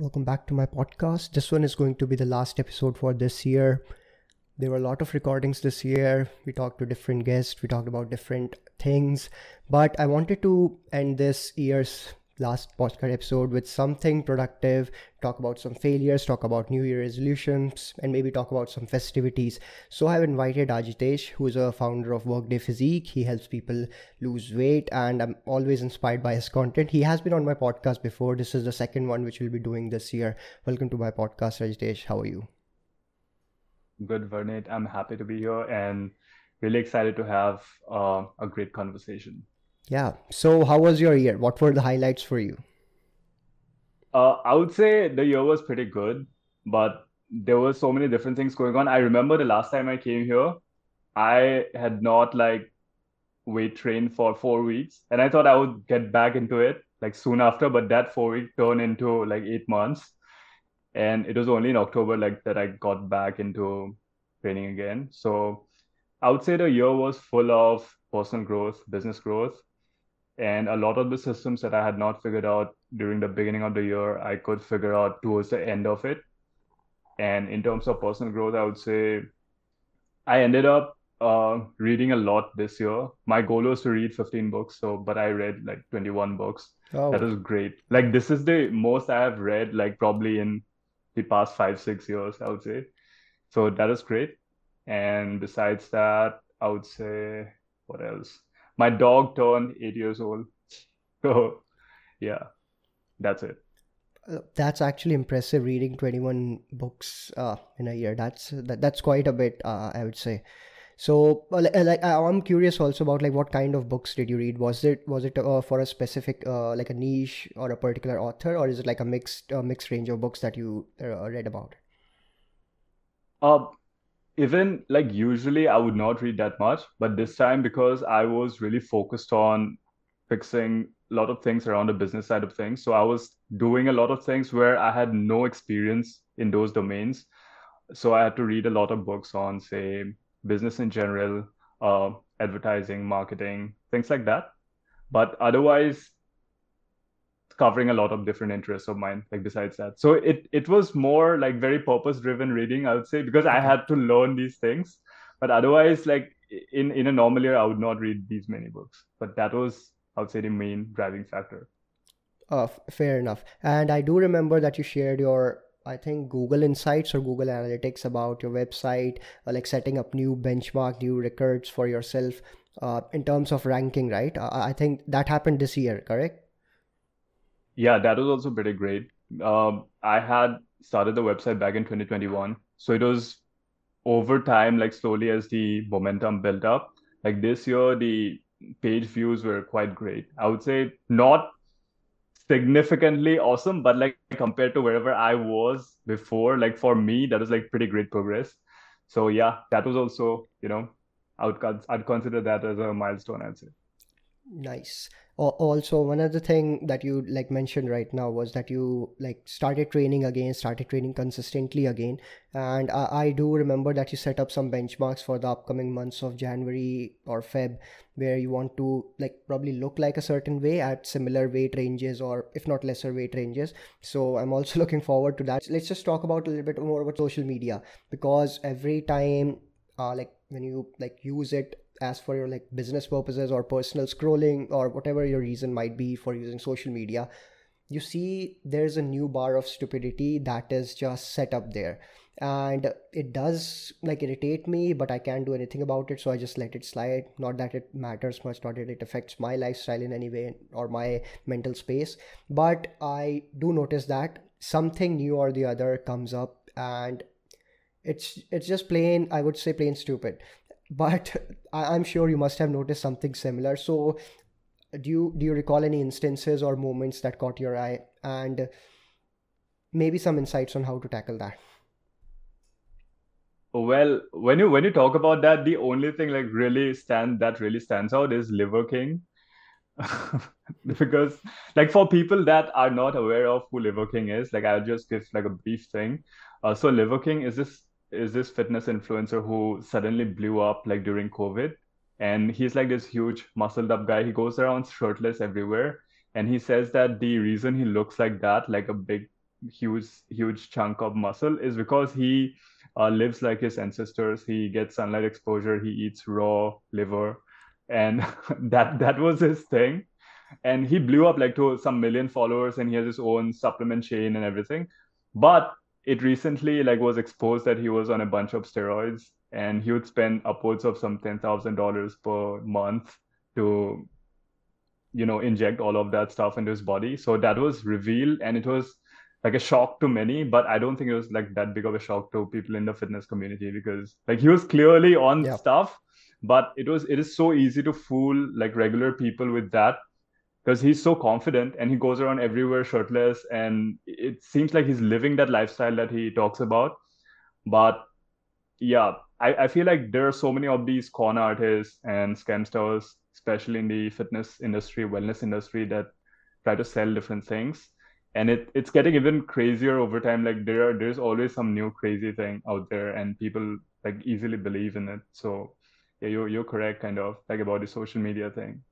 Welcome back to my podcast. This one is going to be the last episode for this year. There were a lot of recordings this year. We talked to different guests, we talked about different things, but I wanted to end this year's last podcast episode with something productive, talk about some failures, talk about New Year resolutions, and maybe talk about some festivities. So I've invited Ajitesh, who is a founder of Workday Physique. He helps people lose weight, and I'm always inspired by his content. He has been on my podcast before. This is the second one which we'll be doing this year. Welcome to my podcast, Ajitesh. How are you? Good, Varnit. I'm happy to be here and really excited to have uh, a great conversation. Yeah. So, how was your year? What were the highlights for you? Uh, I would say the year was pretty good, but there were so many different things going on. I remember the last time I came here, I had not like weight trained for four weeks, and I thought I would get back into it like soon after, but that four week turned into like eight months, and it was only in October like that I got back into training again. So I would say the year was full of personal growth, business growth, and a lot of the systems that I had not figured out during the beginning of the year, I could figure out towards the end of it. And in terms of personal growth, I would say I ended up uh, reading a lot this year. My goal was to read 15 books, so but I read like 21 books. Oh. That was great. Like this is the most I have read, like probably in the past five, six years, I would say. So that is great. And besides that, I would say what else? My dog turned eight years old. So, yeah, that's it. Uh, that's actually impressive. Reading twenty one books uh, in a year. That's that, that's quite a bit. Uh, I would say. So, like, I'm curious also about like what kind of books did you read? Was it was it uh, for a specific uh, like a niche or a particular author, or is it like a mixed uh, mixed range of books that you uh, read about? Uh, even like usually I would not read that much, but this time because I was really focused on fixing a lot of things around the business side of things. So I was doing a lot of things where I had no experience in those domains. So I had to read a lot of books on, say, business in general, uh, advertising, marketing, things like that. But otherwise, covering a lot of different interests of mine like besides that. So it it was more like very purpose driven reading i would say because i had to learn these things. But otherwise like in in a normal year i would not read these many books. But that was i would say the main driving factor. Uh, fair enough. And i do remember that you shared your I think Google Insights or Google Analytics about your website, uh, like setting up new benchmark, new records for yourself uh, in terms of ranking, right? Uh, I think that happened this year, correct? Yeah, that was also pretty great. Um, I had started the website back in 2021. So it was over time, like slowly as the momentum built up. Like this year, the page views were quite great. I would say not significantly awesome, but like compared to wherever I was before, like for me, that was like pretty great progress. So yeah, that was also, you know, I would I'd consider that as a milestone, I'd say. Nice. Also one other thing that you like mentioned right now was that you like started training again started training consistently again. And I, I, do remember that you set up some benchmarks for the upcoming months of january or feb where you want to like probably look like a certain way at similar weight ranges or if not lesser weight ranges. So i'm also looking forward to that. Let's just talk about a little bit more about social media because every time uh, like when you like use it as for your like business purposes or personal scrolling or whatever your reason might be for using social media you see there's a new bar of stupidity that is just set up there. And it does like irritate me but i can't do anything about it so i just let it slide. Not that it matters much not that it affects my lifestyle in any way or my mental space but i do notice that something new or the other comes up and it's it's just plain i would say plain stupid but I'm sure you must have noticed something similar. So, do you do you recall any instances or moments that caught your eye, and maybe some insights on how to tackle that? Well, when you when you talk about that, the only thing like really stand that really stands out is Liver King. because like for people that are not aware of who Liver King is, like I'll just give like a brief thing. Uh, so Liver King is this is this fitness influencer who suddenly blew up like during COVID. And he's like this huge muscled up guy. He goes around shirtless everywhere. And he says that the reason he looks like that, like a big huge huge chunk of muscle is because he uh, lives like his ancestors. He gets sunlight exposure. He eats raw liver, and that that was his thing. And he blew up like to some million followers, and he has his own supplement chain and everything. But it recently like was exposed that he was on a bunch of steroids, and he would spend upwards of some ten thousand dollars per month to you know inject all of that stuff into his body so that was revealed and it was like a shock to many but i don't think it was like that big of a shock to people in the fitness community because like he was clearly on yeah. stuff but it was it is so easy to fool like regular people with that because he's so confident and he goes around everywhere shirtless and it seems like he's living that lifestyle that he talks about. But yeah i, I feel like there are so many of these con artists and scamsters especially in the fitness industry wellness industry that try to sell different things. And it it's getting even crazier over time. Like there are there's always some new crazy thing out there and people like easily believe in it. So yeah you're, you're correct kind of like about the social media thing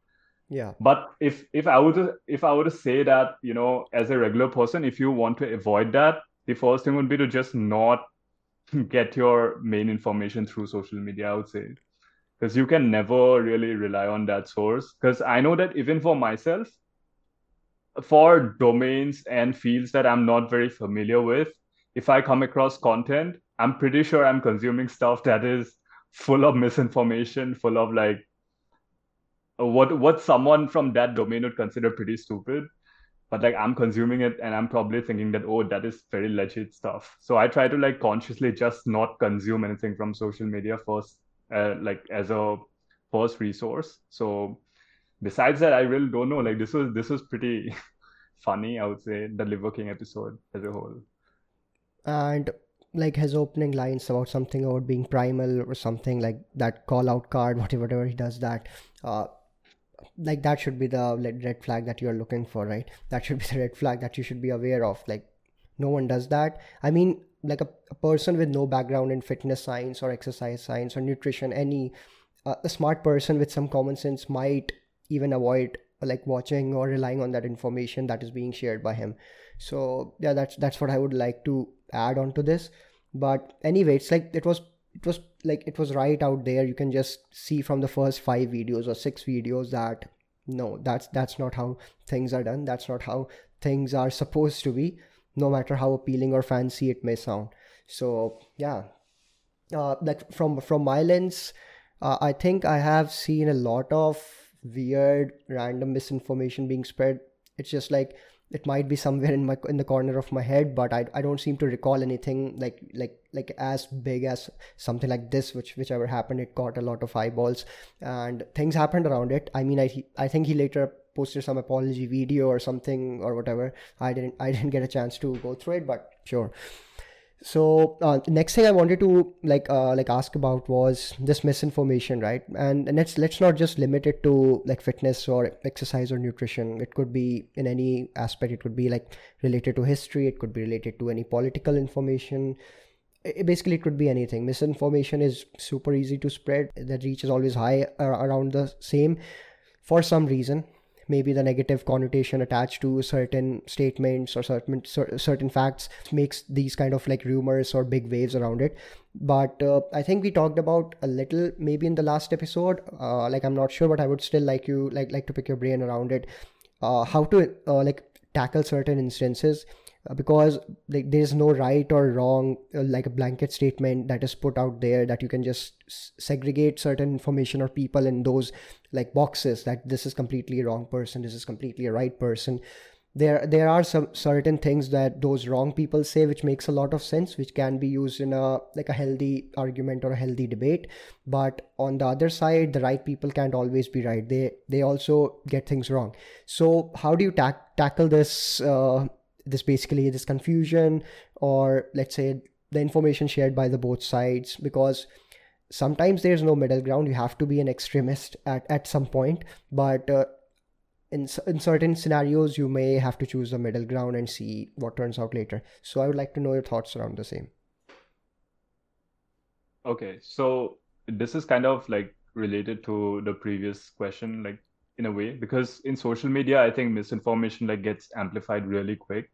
yeah. But if if i to if i were to say that you know as a regular person if you want to avoid that the first thing would be to just not get your main information through social media i would say. Because you can never really rely on that source. Because i know that even for myself for domains and fields that I'm not very familiar with, if I come across content, I'm pretty sure I'm consuming stuff that is full of misinformation, full of like what what someone from that domain would consider pretty stupid. But like I'm consuming it and I'm probably thinking that, oh, that is very legit stuff. So I try to like consciously just not consume anything from social media first, uh, like as a first resource. So besides that, I really don't know. Like this was this was pretty funny, I would say, the Liver King episode as a whole. And like his opening lines about something about being primal or something like that call out card, whatever, whatever he does that. Uh, like that should be the red flag that you're looking for, right? That should be the red flag that you should be aware of. Like no one does that. I mean, like a, a person with no background in fitness science or exercise science or nutrition, any uh, a smart person with some common sense might even avoid like watching or relying on that information that is being shared by him so yeah that's that's what i would like to add on to this but anyway it's like it was it was like it was right out there. You can just see from the first five videos or six videos that no that's that's not how things are done. That's not how things are supposed to be no matter how appealing or fancy it may sound. So yeah. Uh, like from from my lens uh, i think i have seen a lot of weird random misinformation being spread. It's just like it might be somewhere in my in the corner of my head but I, I don't seem to recall anything like like like as big as something like this which whichever happened. It got a lot of eyeballs and things happened around it. I mean i i think he later posted some apology video or something or whatever. I didn't i didn't get a chance to go through it but sure so uh, next thing i wanted to like uh, like ask about was this misinformation right? And, and let's let's not just limit it to like fitness or exercise or nutrition. It could be in any aspect. It could be like related to history. It could be related to any political information. It, basically it could be anything. Misinformation is super easy to spread. The reach is always high around the same for some reason maybe the negative connotation attached to certain statements or certain certain facts makes these kind of like rumors or big waves around it. But uh, i think we talked about a little maybe in the last episode. Uh, like i'm not sure but i would still like you like like to pick your brain around it. Uh, how to uh, like tackle certain instances because like, there's no right or wrong uh, like a blanket statement that is put out there that you can just segregate certain information or people in those like boxes that this is completely a wrong person this is completely a right person. There there are some certain things that those wrong people say which makes a lot of sense which can be used in a like a healthy argument or a healthy debate. But on the other side the right people can't always be right. They they also get things wrong. So how do you ta- tackle this uh, this basically this confusion or let's say the information shared by the both sides because sometimes there's no middle ground. You have to be an extremist at, at some point but uh, in, in certain scenarios you may have to choose the middle ground and see what turns out later. So i would like to know your thoughts around the same. Okay. So this is kind of like related to the previous question like in a way because in social media i think misinformation like gets amplified really quick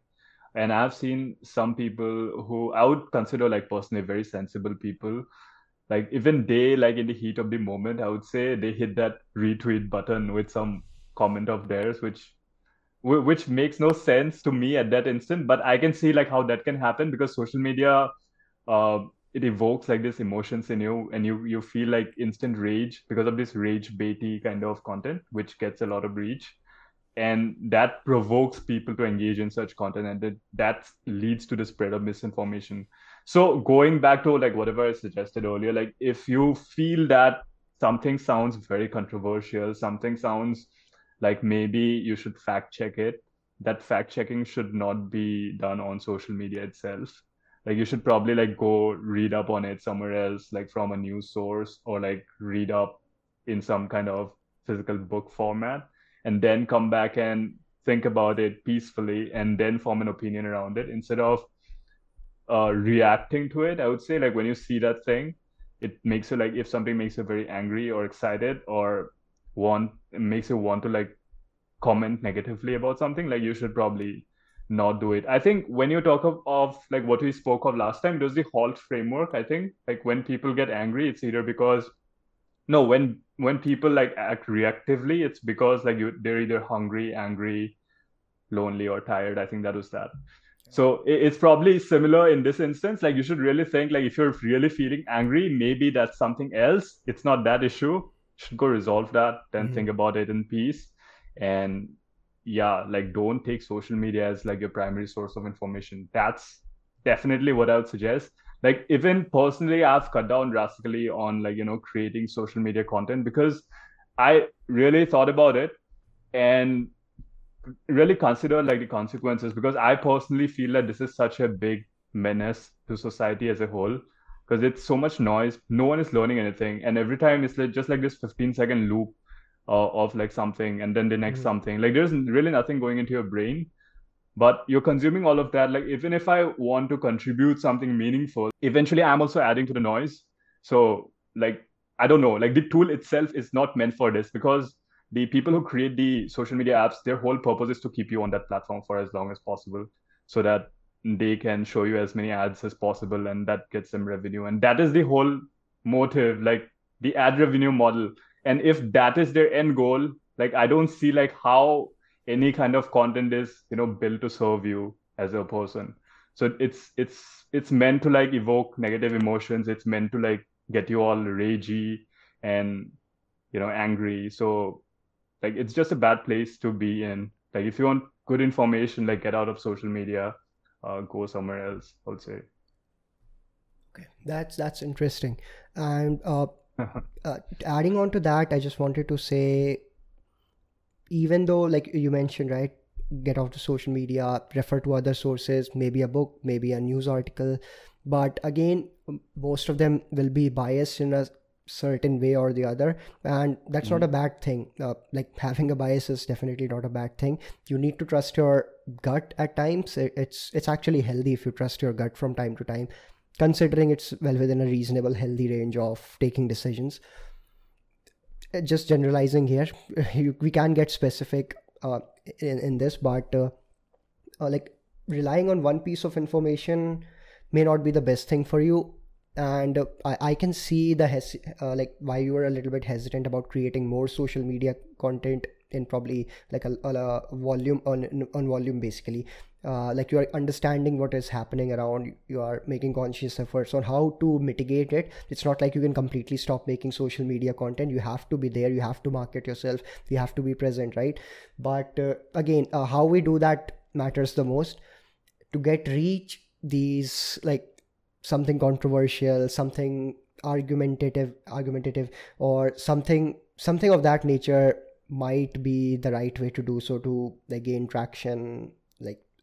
and I've seen some people who I would consider like personally very sensible people. Like even they like in the heat of the moment, I would say they hit that retweet button with some comment of theirs, which which makes no sense to me at that instant. But I can see like how that can happen because social media, uh, it evokes like this emotions in you, and you you feel like instant rage because of this rage baity kind of content, which gets a lot of reach and that provokes people to engage in such content and that, that leads to the spread of misinformation. So going back to like whatever i suggested earlier like if you feel that something sounds very controversial something sounds like maybe you should fact check it that fact checking should not be done on social media itself. Like you should probably like go read up on it somewhere else like from a news source or like read up in some kind of physical book format and then come back and think about it peacefully and then form an opinion around it instead of uh, reacting to it. I would say like when you see that thing, it makes you like if something makes you very angry or excited or want makes you want to like comment negatively about something, like you should probably not do it. I think when you talk of, of like what we spoke of last time, was the halt framework. I think like when people get angry, it's either because no when when people like act reactively it's because like you they're either hungry angry lonely or tired. I think that was that. So it's probably similar in this instance. Like you should really think like if you're really feeling angry maybe that's something else. It's not that issue. You should go resolve that then mm-hmm. think about it in peace. And yeah like don't take social media as like your primary source of information. That's definitely what i would suggest like even personally i've cut down drastically on like you know creating social media content because i really thought about it and really considered like the consequences because i personally feel that this is such a big menace to society as a whole because it's so much noise no one is learning anything and every time it's like just like this 15 second loop uh, of like something and then the next mm-hmm. something like there's really nothing going into your brain but you're consuming all of that. Like even if i want to contribute something meaningful eventually i'm also adding to the noise. So like i don't know. Like the tool itself is not meant for this because the people who create the social media apps their whole purpose is to keep you on that platform for as long as possible so that they can show you as many ads as possible and that gets them revenue. And that is the whole motive like the ad revenue model. And if that is their end goal like i don't see like how any kind of content is you know built to serve you as a person. So it's it's it's meant to like evoke negative emotions. It's meant to like get you all ragey and you know angry. So like it's just a bad place to be in. Like if you want good information like get out of social media uh, go somewhere else i would say. Okay. That's that's interesting. And uh, uh, adding on to that i just wanted to say even though like you mentioned right get off the social media refer to other sources maybe a book maybe a news article. But again most of them will be biased in a certain way or the other. And that's mm-hmm. not a bad thing. Uh, like having a bias is definitely not a bad thing. You need to trust your gut at times. It's it's actually healthy if you trust your gut from time to time considering it's well within a reasonable healthy range of taking decisions just generalizing here we can get specific uh, in, in this but uh, uh, like relying on one piece of information may not be the best thing for you. And uh, I, I can see the hes- uh, like why you were a little bit hesitant about creating more social media content in probably like a, a volume on on volume basically uh, like you are understanding what is happening around you are making conscious efforts on how to mitigate it. It's not like you can completely stop making social media content. You have to be there. You have to market yourself. You have to be present right? But uh, again uh, how we do that matters the most. To get reach these like something controversial something argumentative argumentative or something something of that nature might be the right way to do so to like gain traction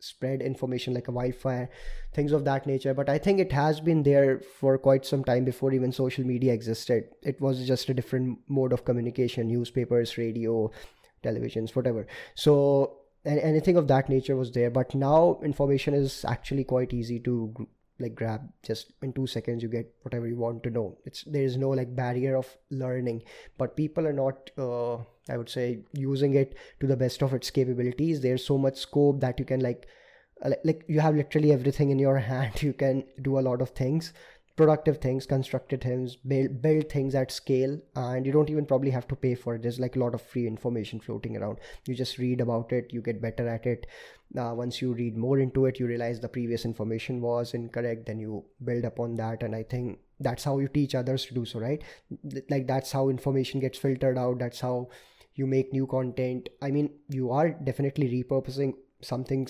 spread information like a wildfire things of that nature. But i think it has been there for quite some time before even social media existed. It was just a different mode of communication newspapers radio televisions whatever. So anything of that nature was there. But now information is actually quite easy to like grab. Just in two seconds you get whatever you want to know. It's there is no like barrier of learning. But people are not uh, i would say using it to the best of its capabilities. There's so much scope that you can like like you have literally everything in your hand. You can do a lot of things productive things constructed things build build things at scale and you don't even probably have to pay for it. There's like a lot of free information floating around. You just read about it you get better at it. Uh, once you read more into it you realize the previous information was incorrect then you build upon that and i think that's how you teach others to do so right? Like that's how information gets filtered out that's how you make new content. I mean you are definitely repurposing something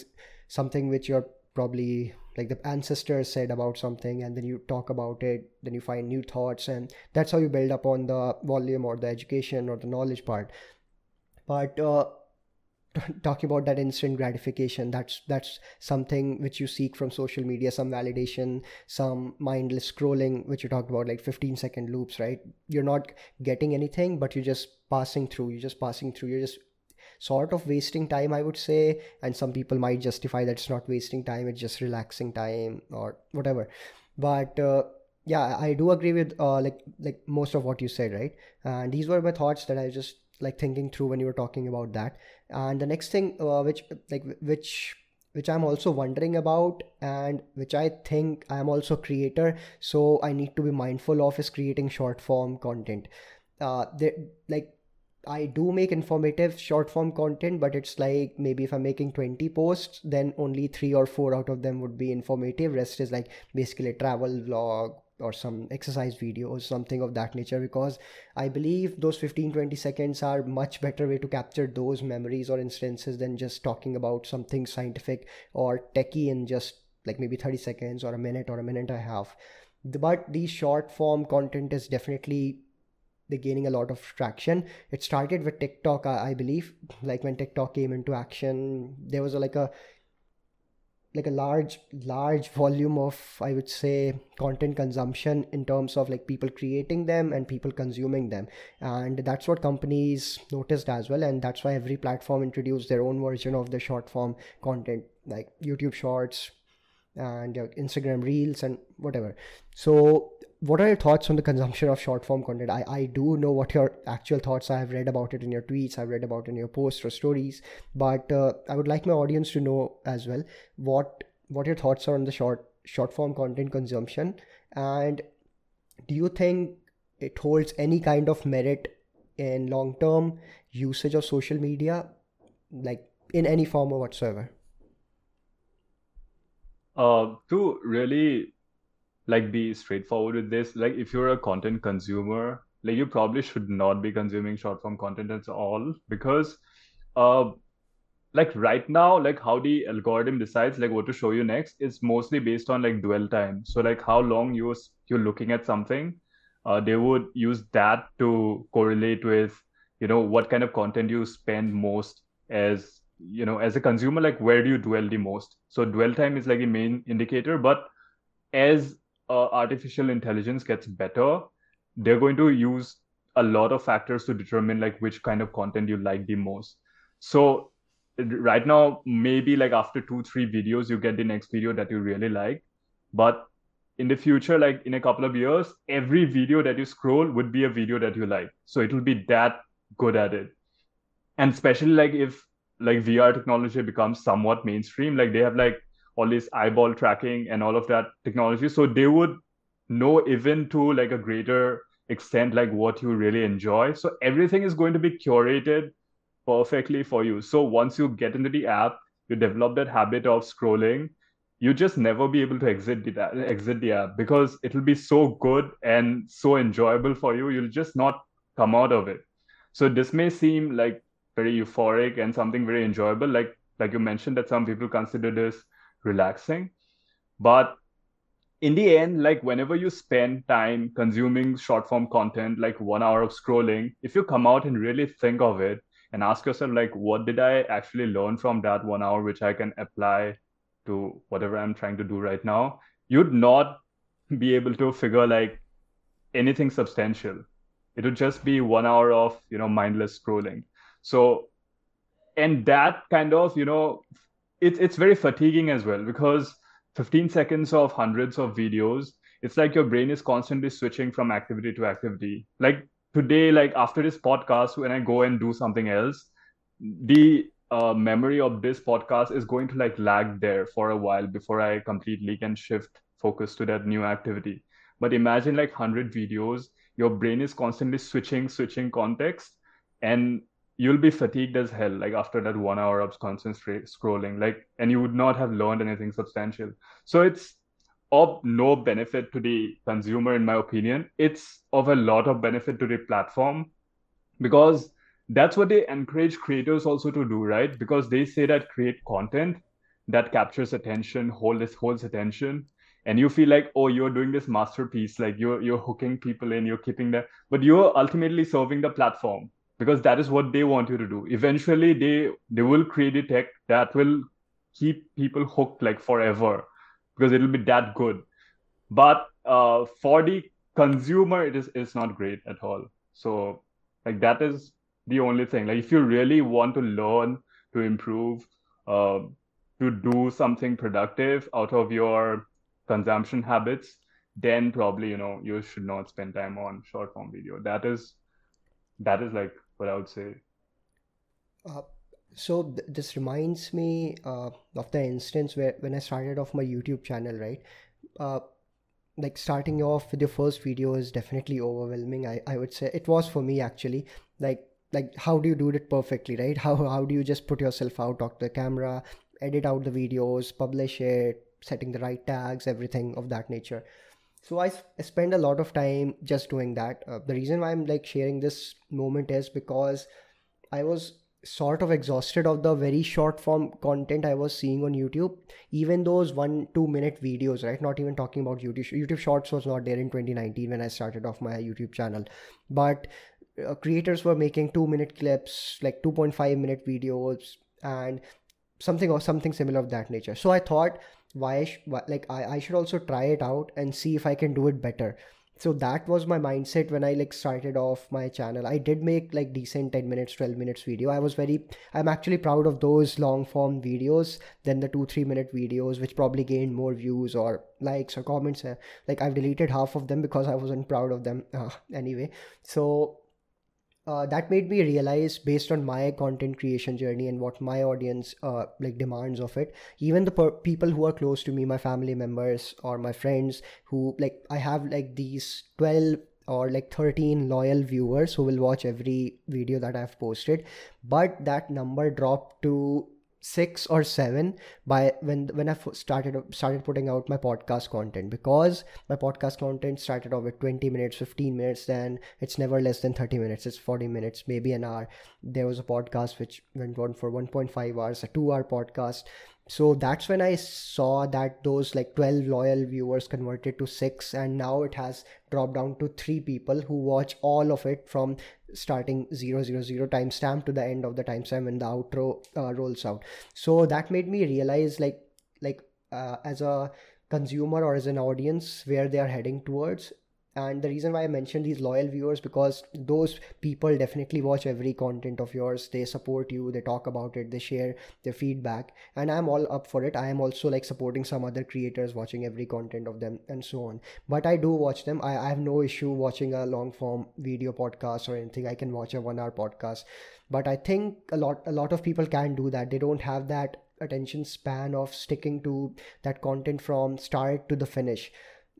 something which you're probably like the ancestors said about something and then you talk about it then you find new thoughts and that's how you build up on the volume or the education or the knowledge part. But uh, talking about that instant gratification. That's that's something which you seek from social media some validation some mindless scrolling which you talked about like 15 second loops right? You're not getting anything but you're just passing through you're just passing through you're just sort of wasting time i would say. And some people might justify that it's not wasting time it's just relaxing time or whatever. But uh, yeah i do agree with uh, like like most of what you said right? And these were my thoughts that i just like thinking through when you were talking about that and the next thing uh, which like which which i'm also wondering about and which i think i'm also creator so i need to be mindful of is creating short form content uh they like I do make informative short form content, but it's like maybe if I'm making 20 posts, then only three or four out of them would be informative. Rest is like basically a travel vlog or some exercise video or something of that nature because i believe those 15 20 seconds are much better way to capture those memories or instances than just talking about something scientific or techie in just like maybe 30 seconds or a minute or a minute and a half. But the short form content is definitely gaining a lot of traction. It started with tiktok I, believe like when tiktok came into action there was a, like a like a large large volume of i would say content consumption in terms of like people creating them and people consuming them. And that's what companies noticed as well. And that's why every platform introduced their own version of the short form content like youtube shorts and uh, instagram reels and whatever. So what are your thoughts on the consumption of short form content? I, I do know what your actual thoughts are. i've read about it in your tweets. I've read about in your posts or stories. But uh, i would like my audience to know as well what what your thoughts are on the short short form content consumption. And do you think it holds any kind of merit in long term usage of social media like in any form or whatsoever? Uh to really like be straightforward with this. Like if you're a content consumer like you probably should not be consuming short form content at all because uh like right now like how the algorithm decides like what to show you next is mostly based on like dwell time. So like how long you you're looking at something uh, they would use that to correlate with you know what kind of content you spend most as you know as a consumer like where do you dwell the most? So dwell time is like a main indicator but as uh, artificial intelligence gets better, they're going to use a lot of factors to determine like which kind of content you like the most. So right now, maybe like after two, three videos, you get the next video that you really like. But in the future, like in a couple of years, every video that you scroll would be a video that you like. So it will be that good at it. And especially like if like VR technology becomes somewhat mainstream, like they have like all this eyeball tracking and all of that technology. So they would know even to like a greater extent like what you really enjoy. So everything is going to be curated perfectly for you. So once you get into the app you develop that habit of scrolling you just never be able to exit the exit the app because it'll be so good and so enjoyable for you you'll just not come out of it. So this may seem like very euphoric and something very enjoyable like like you mentioned that some people consider this relaxing. But in the end, like whenever you spend time consuming short form content, like one hour of scrolling, if you come out and really think of it and ask yourself, like, what did I actually learn from that one hour, which I can apply to whatever I'm trying to do right now, you'd not be able to figure like anything substantial. It would just be one hour of, you know, mindless scrolling. So, and that kind of, you know, it's it's very fatiguing as well because 15 seconds of hundreds of videos it's like your brain is constantly switching from activity to activity like today like after this podcast when i go and do something else the uh, memory of this podcast is going to like lag there for a while before I completely can shift focus to that new activity. But imagine like 100 videos, your brain is constantly switching, switching context, and you'll be fatigued as hell like after that one hour of constant scrolling like and you would not have learned anything substantial. So it's of no benefit to the consumer in my opinion. It's of a lot of benefit to the platform because that's what they encourage creators also to do right? Because they say that create content that captures attention holds holds attention and you feel like oh you're doing this masterpiece like you're you're hooking people in you're keeping that but you're ultimately serving the platform because that is what they want you to do. Eventually they they will create a tech that will keep people hooked like forever. Because it'll be that good. But uh, for the consumer it is it's not great at all. So like that is the only thing. Like if you really want to learn to improve uh, to do something productive out of your consumption habits then probably you know you should not spend time on short form video. That is that is like i would say. Uh, so th- this reminds me uh, of the instance where when i started off my youtube channel right? Uh, like starting off with your first video is definitely overwhelming I, I would say. It was for me actually. Like like how do you do it perfectly right? How how do you just put yourself out talk to the camera edit out the videos publish it setting the right tags everything of that nature so I, spend a lot of time just doing that uh, the reason why i'm like sharing this moment is because i was sort of exhausted of the very short form content I was seeing on YouTube. Even those one, two minute videos, right? Not even talking about YouTube. YouTube Shorts was not there in 2019 when I started off my YouTube channel. But uh, creators were making two minute clips, like 2.5 minute videos, and something or something similar of that nature. So I thought, why, sh- like, I, I should also try it out and see if I can do it better. So that was my mindset when i like started off my channel. I did make like decent 10 minutes 12 minutes video. I was very i'm actually proud of those long form videos than the 2 3 minute videos which probably gained more views or likes or comments. Like i've deleted half of them because i wasn't proud of them. Uh, anyway so uh, that made me realize based on my content creation journey and what my audience uh, like demands of it even the per- people who are close to me my family members or my friends who like i have like these 12 or like 13 loyal viewers who will watch every video that i've posted. But that number dropped to six or seven by when when I started started putting out my podcast content. Because my podcast content started off with 20 minutes 15 minutes then it's never less than 30 minutes it's 40 minutes maybe an hour. There was a podcast which went on for 1.5 hours a 2 hour podcast so that's when i saw that those like 12 loyal viewers converted to 6 and now it has dropped down to 3 people who watch all of it from starting 000 timestamp to the end of the timestamp when the outro uh, rolls out. So that made me realize like like uh, as a consumer or as an audience where they are heading towards and the reason why i mentioned these loyal viewers because those people definitely watch every content of yours. They support you they talk about it they share their feedback. And i'm all up for it. I am also like supporting some other creators watching every content of them and so on. But i do watch them. I, I have no issue watching a long form video podcast or anything. I can watch a one hour podcast. But i think a lot a lot of people can do that. They don't have that attention span of sticking to that content from start to the finish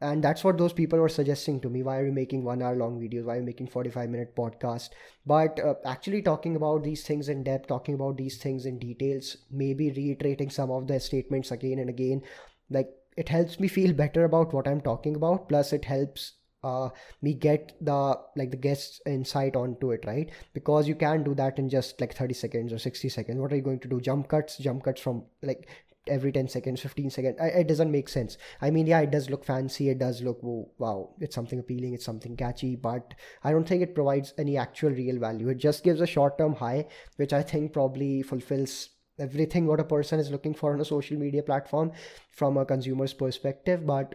and that's what those people were suggesting to me. Why are you making one hour long videos? Why are you making 45 minute podcast? But uh, actually talking about these things in depth talking about these things in details maybe reiterating some of the statements again and again like it helps me feel better about what i'm talking about. Plus it helps uh, me get the like the guest's insight onto it right? Because you can't do that in just like 30 seconds or 60 seconds. What are you going to do? Jump cuts? Jump cuts from like every 10 seconds 15 seconds. It doesn't make sense. I mean yeah it does look fancy. It does look wow it's something appealing. It's something catchy but i don't think it provides any actual real value. It just gives a short term high which i think probably fulfills everything what a person is looking for on a social media platform from a consumer's perspective but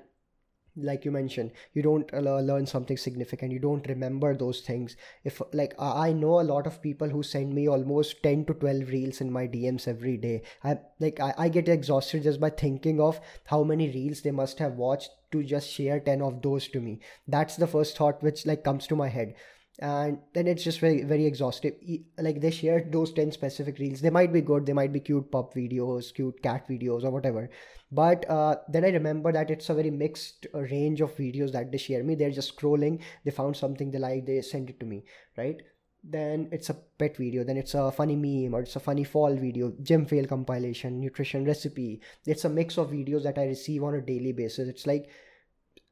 like you mentioned you don't learn something significant. You don't remember those things. If like i know a lot of people who send me almost 10 to 12 reels in my dms every day. I like I, I get exhausted just by thinking of how many reels they must have watched to just share 10 of those to me. That's the first thought which like comes to my head. And then it's just very very exhaustive. Like they share those 10 specific reels. They might be good. They might be cute pup videos cute cat videos or whatever but uh, then i remember that it's a very mixed uh, range of videos that they share me. They're just scrolling. They found something they like they send it to me right? Then it's a pet video. Then it's a funny meme or it's a funny fall video. Gym fail compilation nutrition recipe. It's a mix of videos that i receive on a daily basis. It's like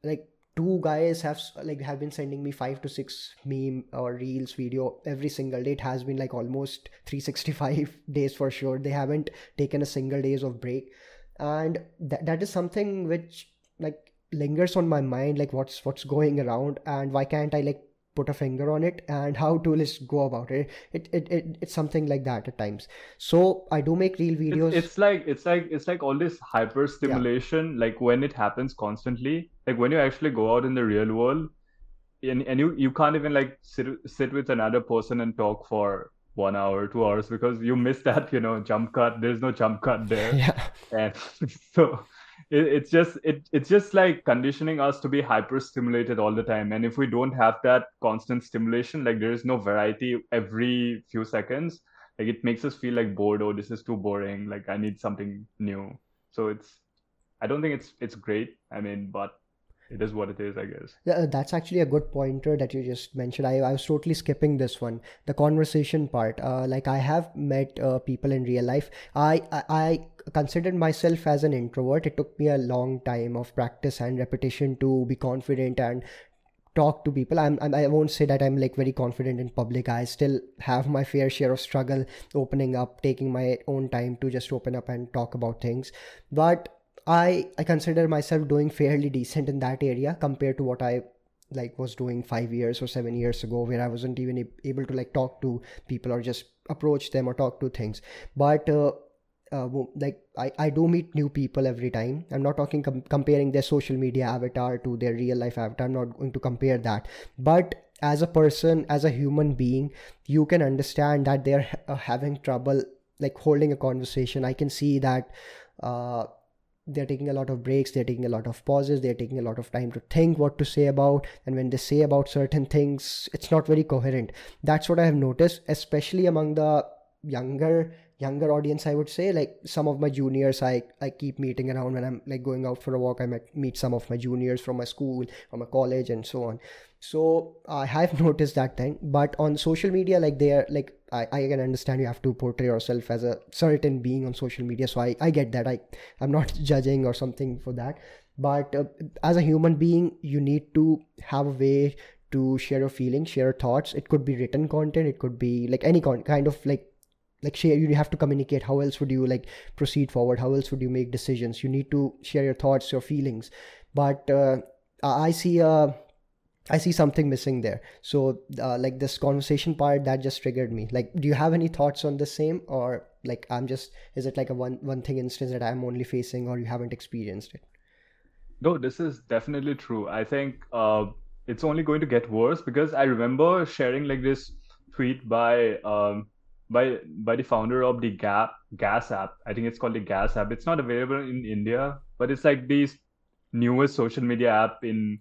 like two guys have like have been sending me five to six meme or reels video every single day. It has been like almost 365 days for sure. They haven't taken a single days of break and that, that is something which like lingers on my mind like what's what's going around and why can't i like put a finger on it and how to just go about it. It, it, it it's something like that at times. So i do make real videos. it's like it's like it's like all this hyper yeah. stimulation, like when it happens constantly, like when you actually go out in the real world and, and you you can't even like sit sit with another person and talk for one hour, two hours because you miss that, you know, jump cut. There's no jump cut there. yeah And so it, it's just it it's just like conditioning us to be hyper stimulated all the time. And if we don't have that constant stimulation, like there is no variety every few seconds, like it makes us feel like bored, oh, this is too boring, like I need something new. So it's I don't think it's it's great. I mean, but it is what it is, I guess. Yeah, that's actually a good pointer that you just mentioned. I, I was totally skipping this one, the conversation part. Uh, like I have met uh, people in real life. I, I I considered myself as an introvert. It took me a long time of practice and repetition to be confident and talk to people. I'm, I'm I won't say that I'm like very confident in public. I still have my fair share of struggle opening up, taking my own time to just open up and talk about things. But I I consider myself doing fairly decent in that area compared to what I like was doing five years or seven years ago where i wasn't even able to like talk to people or just approach them or talk to things. But uh, uh, like I, I do meet new people every time. I'm not talking com- comparing their social media avatar to their real life avatar. I'm not going to compare that. But as a person as a human being you can understand that they're uh, having trouble like holding a conversation. I can see that uh, they're taking a lot of breaks they're taking a lot of pauses they're taking a lot of time to think what to say about and when they say about certain things it's not very coherent. That's what i have noticed especially among the younger younger audience i would say. Like some of my juniors i i keep meeting around when i'm like going out for a walk. I might meet some of my juniors from my school from my college and so on so i have noticed that thing but on social media like they're like I, I can understand you have to portray yourself as a certain being on social media so i i get that. I i'm not judging or something for that. But uh, as a human being you need to have a way to share your feelings share your thoughts. It could be written content it could be like any con- kind of like like share you have to communicate. How else would you like proceed forward? How else would you make decisions? You need to share your thoughts your feelings. But uh, i see a I see something missing there. So, uh, like this conversation part that just triggered me. Like, do you have any thoughts on the same, or like I'm just is it like a one one thing instance that I'm only facing, or you haven't experienced it? No, this is definitely true. I think uh, it's only going to get worse because I remember sharing like this tweet by um, by by the founder of the Gap Gas app. I think it's called the Gas app. It's not available in India, but it's like the newest social media app in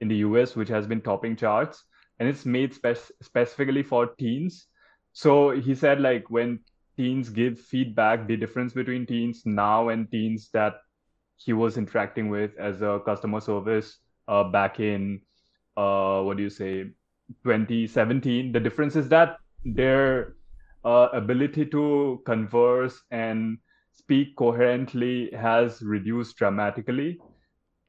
in the US, which has been topping charts, and it's made spec- specifically for teens. So he said like when teens give feedback, the difference between teens now and teens that he was interacting with as a customer service uh, back in uh, what do you say 2017 the difference is that their uh, ability to converse and speak coherently has reduced dramatically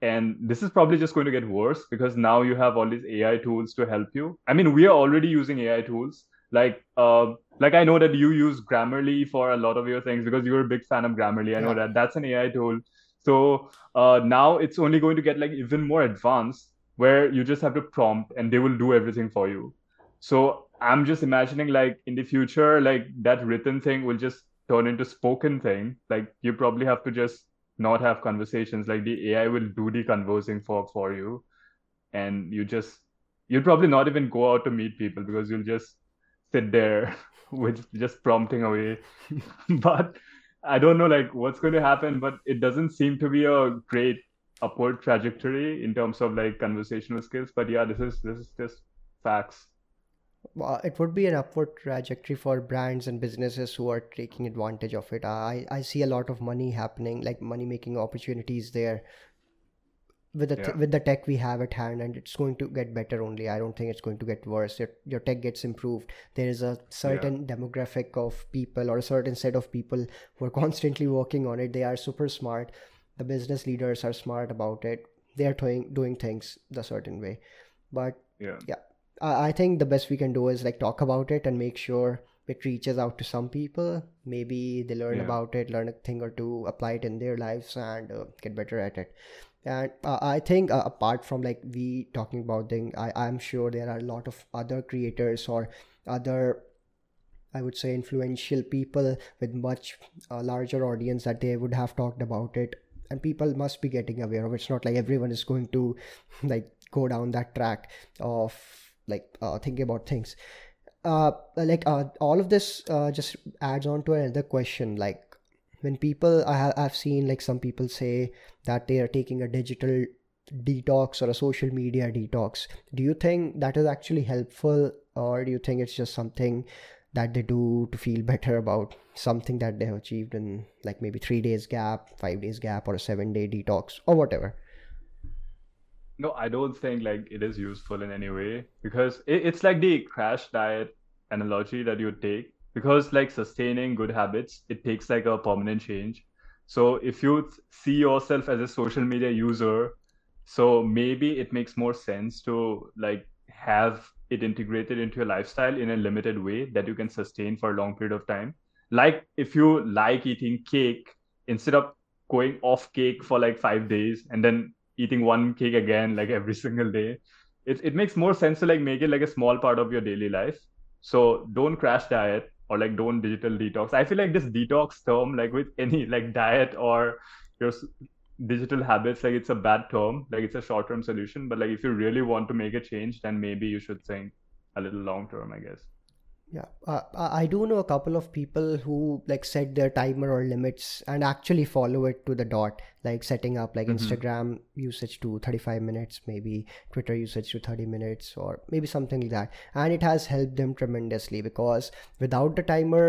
and this is probably just going to get worse because now you have all these ai tools to help you. I mean we are already using ai tools. Like uh, like i know that you use grammarly for a lot of your things because you're a big fan of grammarly. I know Yeah. that. That's an ai tool. So uh, now it's only going to get like even more advanced where you just have to prompt and they will do everything for you. So i'm just imagining like in the future like that written thing will just turn into spoken thing. Like you probably have to just not have conversations like the ai will do the conversing for for you. And you just you'll probably not even go out to meet people because you'll just sit there with just prompting away. But i don't know like what's going to happen but it doesn't seem to be a great upward trajectory in terms of like conversational skills. But yeah this is this is just facts it would be an upward trajectory for brands and businesses who are taking advantage of it. I I see a lot of money happening, like money making opportunities there with the th- with the tech we have at hand, and it's going to get better only. I don't think it's going to get worse. Your your tech gets improved. There is a certain demographic of people or a certain set of people who are constantly working on it. They are super smart. The business leaders are smart about it. They are doing doing things the certain way, but Yeah. yeah I I think the best we can do is like talk about it and make sure it reaches out to some people maybe they learn Yeah. about it learn a thing or two apply it in their lives and uh, get better at it and uh, i think uh, apart from like we talking about thing i i'm sure there are a lot of other creators or other i would say influential people with much uh, larger audience that they would have talked about it and people must be getting aware of it. it's not like everyone is going to like go down that track of like uh, thinking about things. Uh like uh, all of this uh, just adds on to another question. Like when people I have I've seen like some people say that they are taking a digital detox or a social media detox. Do you think that is actually helpful or do you think it's just something that they do to feel better about something that they have achieved in like maybe 3 days gap 5 days gap or a 7 day detox or whatever No, I don't think like it is useful in any way because it, it's like the crash diet analogy that you take because like sustaining good habits, it takes like a permanent change. So if you see yourself as a social media user, so maybe it makes more sense to like have it integrated into your lifestyle in a limited way that you can sustain for a long period of time. Like if you like eating cake, instead of going off cake for like five days and then eating one cake again like every single day. It, it makes more sense to like make it like a small part of your daily life. So don't crash diet or like don't digital detox. I feel like this detox term like with any like diet or your digital habits like it's a bad term like it's a short term solution. But like if you really want to make a change then maybe you should think a little long term i guess Yeah, uh, I I do know a couple of people who like set their timer or limits and actually follow it to the dot, like setting up like Mhm. Instagram usage to 35 minutes, maybe Twitter usage to 30 minutes, or maybe something like that. And it has helped them tremendously because without the timer,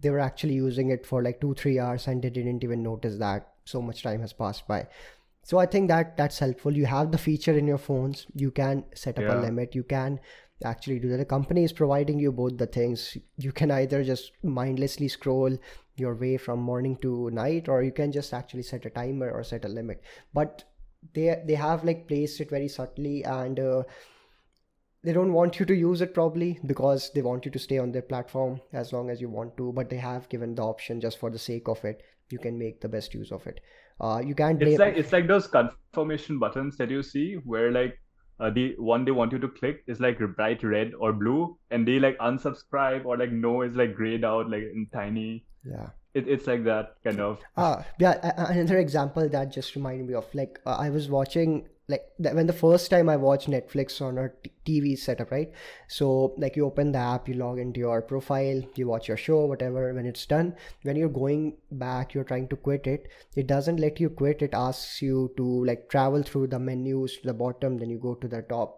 they were actually using it for like two, three hours and they didn't even notice that so much time has passed by. So I think that that's helpful. You have the feature in your phones. You can set up a limit. You can actually do that. The company is providing you both the things. You can either just mindlessly scroll your way from morning to night, or you can just actually set a timer or set a limit. But they they have like placed it very subtly and. Uh, they don't want you to use it probably because they want you to stay on their platform as long as you want to but they have given the option just for the sake of it you can make the best use of it uh, you can't blame It's like it's like those confirmation buttons that you see where like uh, the one they want you to click is like bright red or blue, and they like unsubscribe or like no is like grayed out like in tiny. yeah It, it's like that kind of. Ah, yeah. Another example that just reminded me of like uh, I was watching like when the first time I watched Netflix on a t- TV setup, right? So like you open the app, you log into your profile, you watch your show, whatever. When it's done, when you're going back, you're trying to quit it. It doesn't let you quit. It asks you to like travel through the menus to the bottom, then you go to the top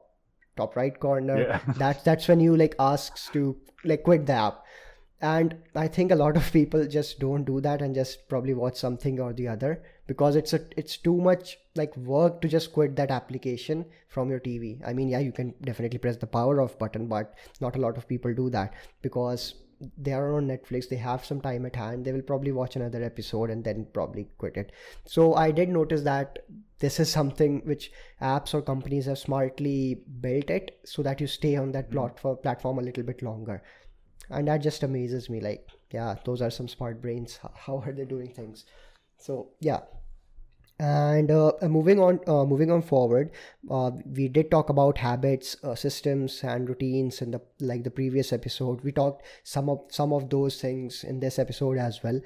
top right corner. Yeah. That's that's when you like asks to like quit the app and i think a lot of people just don't do that and just probably watch something or the other because it's a it's too much like work to just quit that application from your tv i mean yeah you can definitely press the power off button but not a lot of people do that because they are on netflix they have some time at hand they will probably watch another episode and then probably quit it. So i did notice that this is something which apps or companies have smartly built it so that you stay on that hmm. platform platform a little bit longer and that just amazes me like yeah those are some smart brains. How are they doing things? So yeah. And uh, uh, moving on uh, moving on forward uh, we did talk about habits uh, systems and routines in the like the previous episode. We talked some of some of those things in this episode as well.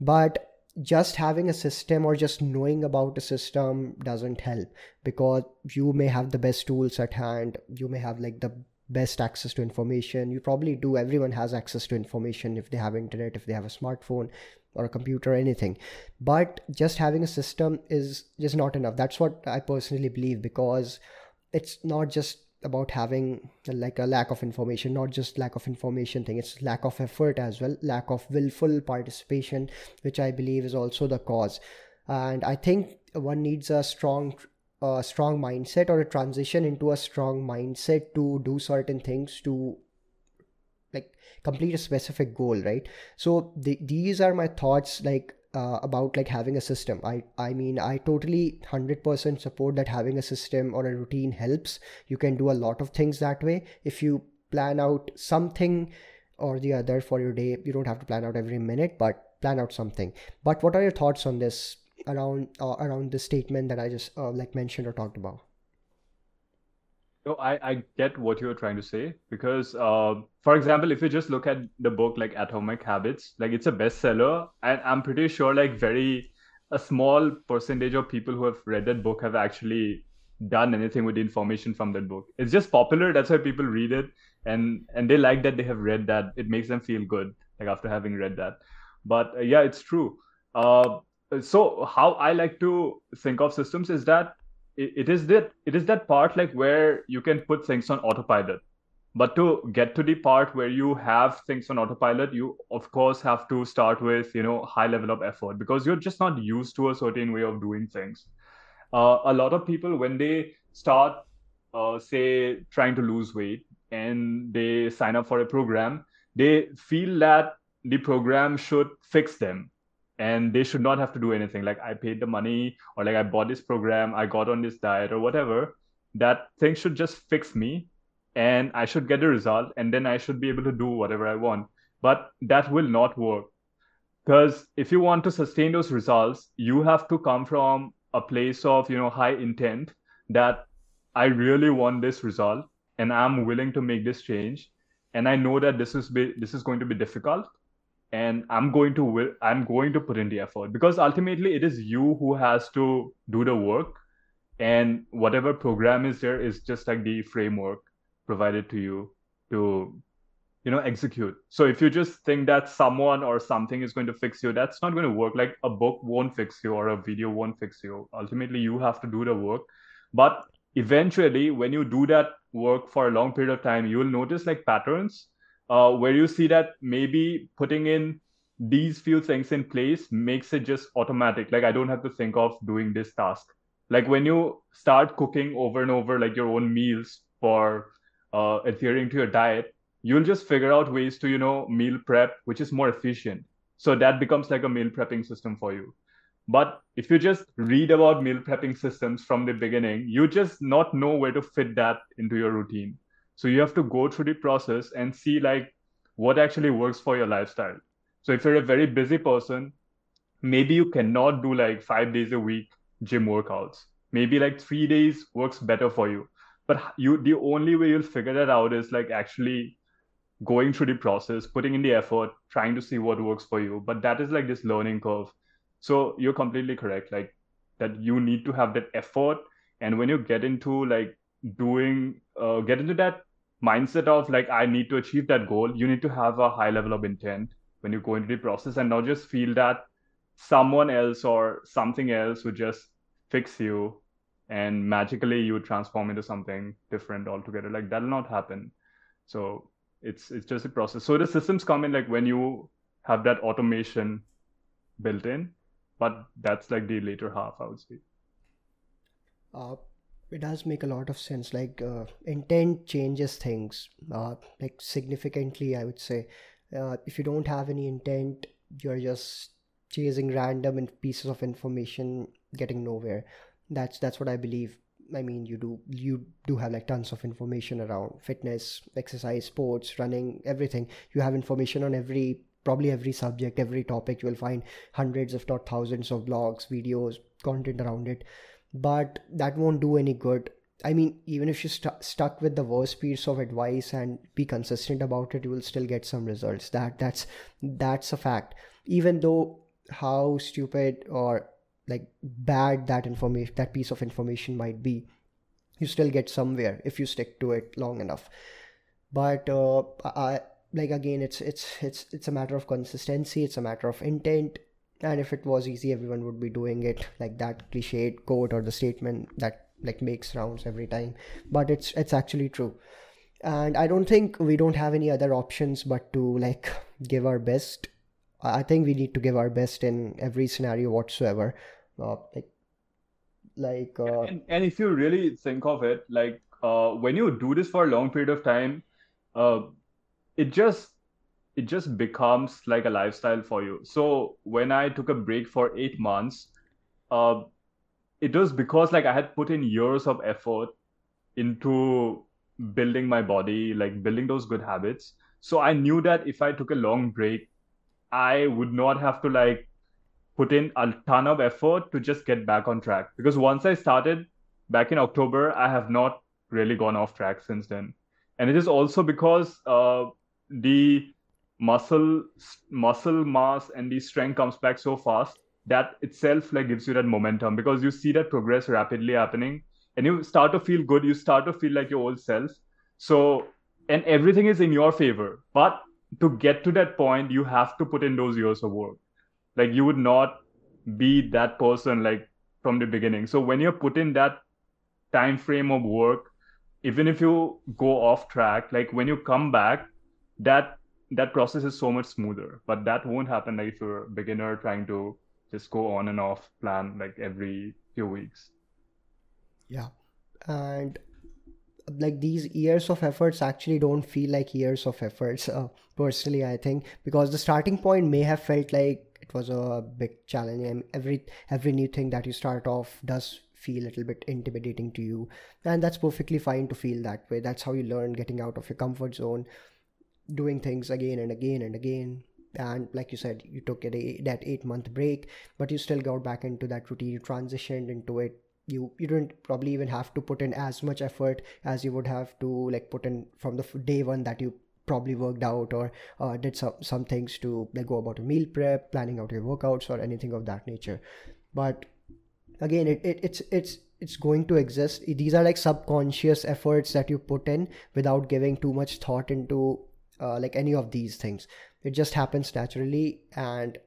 But just having a system or just knowing about a system doesn't help because you may have the best tools at hand. You may have like the best access to information. You probably do everyone has access to information if they have internet if they have a smartphone or a computer or anything. But just having a system is just not enough. That's what i personally believe because it's not just about having like a lack of information not just lack of information thing. It's lack of effort as well lack of willful participation which i believe is also the cause. And i think one needs a strong a strong mindset or a transition into a strong mindset to do certain things to like complete a specific goal right? So the, these are my thoughts like uh, about like having a system. I i mean i totally 100% support that having a system or a routine helps. You can do a lot of things that way. If you plan out something or the other for your day you don't have to plan out every minute but plan out something. But what are your thoughts on this around uh, around the statement that i just uh, like mentioned or talked about no, I, I get what you're trying to say because, uh, for example, if you just look at the book like Atomic Habits, like it's a bestseller, and I'm pretty sure like very a small percentage of people who have read that book have actually done anything with the information from that book. It's just popular, that's why people read it, and and they like that they have read that. It makes them feel good, like after having read that. But uh, yeah, it's true. Uh, so how I like to think of systems is that it, is that it is that part like where you can put things on autopilot. But to get to the part where you have things on autopilot you of course have to start with you know high level of effort because you're just not used to a certain way of doing things. Uh, a lot of people when they start uh, say trying to lose weight and they sign up for a program they feel that the program should fix them and they should not have to do anything. Like i paid the money or like i bought this program i got on this diet or whatever. That thing should just fix me and i should get a result and then i should be able to do whatever i want. But that will not work. Because if you want to sustain those results you have to come from a place of you know high intent that i really want this result and i'm willing to make this change and i know that this is be, this is going to be difficult and i'm going to i'm going to put in the effort. Because ultimately it is you who has to do the work and whatever program is there is just like the framework provided to you to you know execute. So if you just think that someone or something is going to fix you that's not going to work. Like a book won't fix you or a video won't fix you. Ultimately you have to do the work. But eventually when you do that work for a long period of time you'll notice like patterns uh, where you see that maybe putting in these few things in place makes it just automatic. Like I don't have to think of doing this task. Like when you start cooking over and over, like your own meals for uh, adhering to your diet, you'll just figure out ways to, you know, meal prep, which is more efficient. So that becomes like a meal prepping system for you. But if you just read about meal prepping systems from the beginning, you just not know where to fit that into your routine. So you have to go through the process and see like what actually works for your lifestyle. So if you're a very busy person, maybe you cannot do like five days a week gym workouts. Maybe like three days works better for you. But you the only way you'll figure that out is like actually going through the process, putting in the effort, trying to see what works for you. But that is like this learning curve. So you're completely correct. Like that you need to have that effort. And when you get into like doing uh, get into that mindset of like I need to achieve that goal, you need to have a high level of intent when you go into the process and not just feel that someone else or something else would just fix you and magically you transform into something different altogether. Like that'll not happen. So it's it's just a process. So the systems come in like when you have that automation built in, but that's like the later half, I would say. Uh, it does make a lot of sense like uh, intent changes things uh, like significantly i would say. Uh, if you don't have any intent you're just chasing random pieces of information getting nowhere. That's that's what i believe. I mean you do you do have like tons of information around fitness exercise sports running everything. You have information on every probably every subject every topic. You will find hundreds if not thousands of blogs videos content around it but that won't do any good. I mean even if you st- stuck with the worst piece of advice and be consistent about it you will still get some results. That that's that's a fact. Even though how stupid or like bad that information that piece of information might be you still get somewhere if you stick to it long enough. But uh, I, like again it's it's it's it's a matter of consistency it's a matter of intent and if it was easy everyone would be doing it like that cliched quote or the statement that like makes rounds every time. But it's it's actually true. And i don't think we don't have any other options but to like give our best. I think we need to give our best in every scenario whatsoever. Uh, like like uh, and, and if you really think of it like uh, when you do this for a long period of time uh, it just it just becomes like a lifestyle for you. So when i took a break for eight months uh, it was because like i had put in years of effort into building my body like building those good habits. So i knew that if i took a long break i would not have to like put in a ton of effort to just get back on track. Because once i started back in october i have not really gone off track since then. And it is also because uh, the muscle muscle mass and the strength comes back so fast that itself like gives you that momentum because you see that progress rapidly happening and you start to feel good you start to feel like your old self. So and everything is in your favor but to get to that point you have to put in those years of work. Like you would not be that person like from the beginning. So when you're put in that time frame of work even if you go off track like when you come back that that process is so much smoother but that won't happen like if you're a beginner trying to just go on and off plan like every few weeks. Yeah. And like these years of efforts actually don't feel like years of efforts uh, personally i think because the starting point may have felt like it was a big challenge and every every new thing that you start off does feel a little bit intimidating to you. And that's perfectly fine to feel that way. That's how you learn getting out of your comfort zone doing things again and again and again. And like you said you took a, that eight month break but you still got back into that routine. You transitioned into it. You you didn't probably even have to put in as much effort as you would have to like put in from the day one that you probably worked out or uh, did some some things to like go about a meal prep planning out your workouts or anything of that nature. But again it, it it's it's it's going to exist. These are like subconscious efforts that you put in without giving too much thought into uh, like any of these things. It just happens naturally and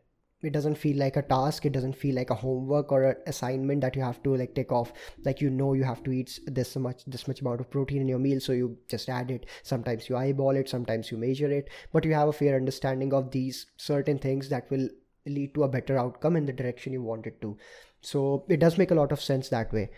it doesn't feel like a task. It doesn't feel like a homework or an assignment that you have to like take off. Like you know you have to eat this much this much amount of protein in your meal so you just add it. Sometimes you eyeball it sometimes you measure it. But you have a fair understanding of these certain things that will lead to a better outcome in the direction you want it to. So it does make a lot of sense that way.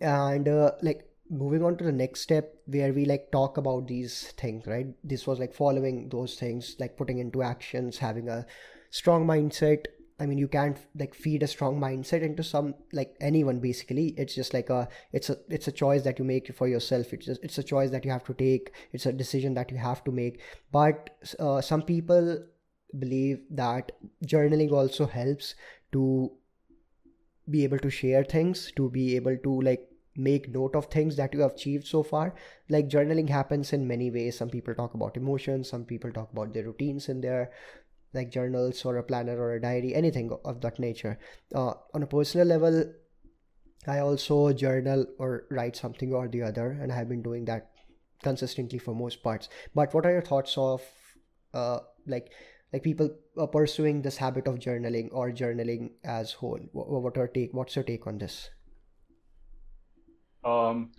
And uh, like moving on to the next step where we like talk about these things right? This was like following those things like putting into actions having a strong mindset. I mean you can't like feed a strong mindset into some like anyone basically. It's just like a it's a it's a choice that you make for yourself. It's just it's a choice that you have to take. It's a decision that you have to make. But uh, some people believe that journaling also helps to be able to share things to be able to like make note of things that you have achieved so far. Like journaling happens in many ways. Some people talk about emotions some people talk about their routines in their like journals or a planner or a diary anything of that nature. Uh, on a personal level i also journal or write something or the other and i have been doing that consistently for most parts. But what are your thoughts of uh, like like people uh, pursuing this habit of journaling or journaling as whole? What, what are take what's your take on this um,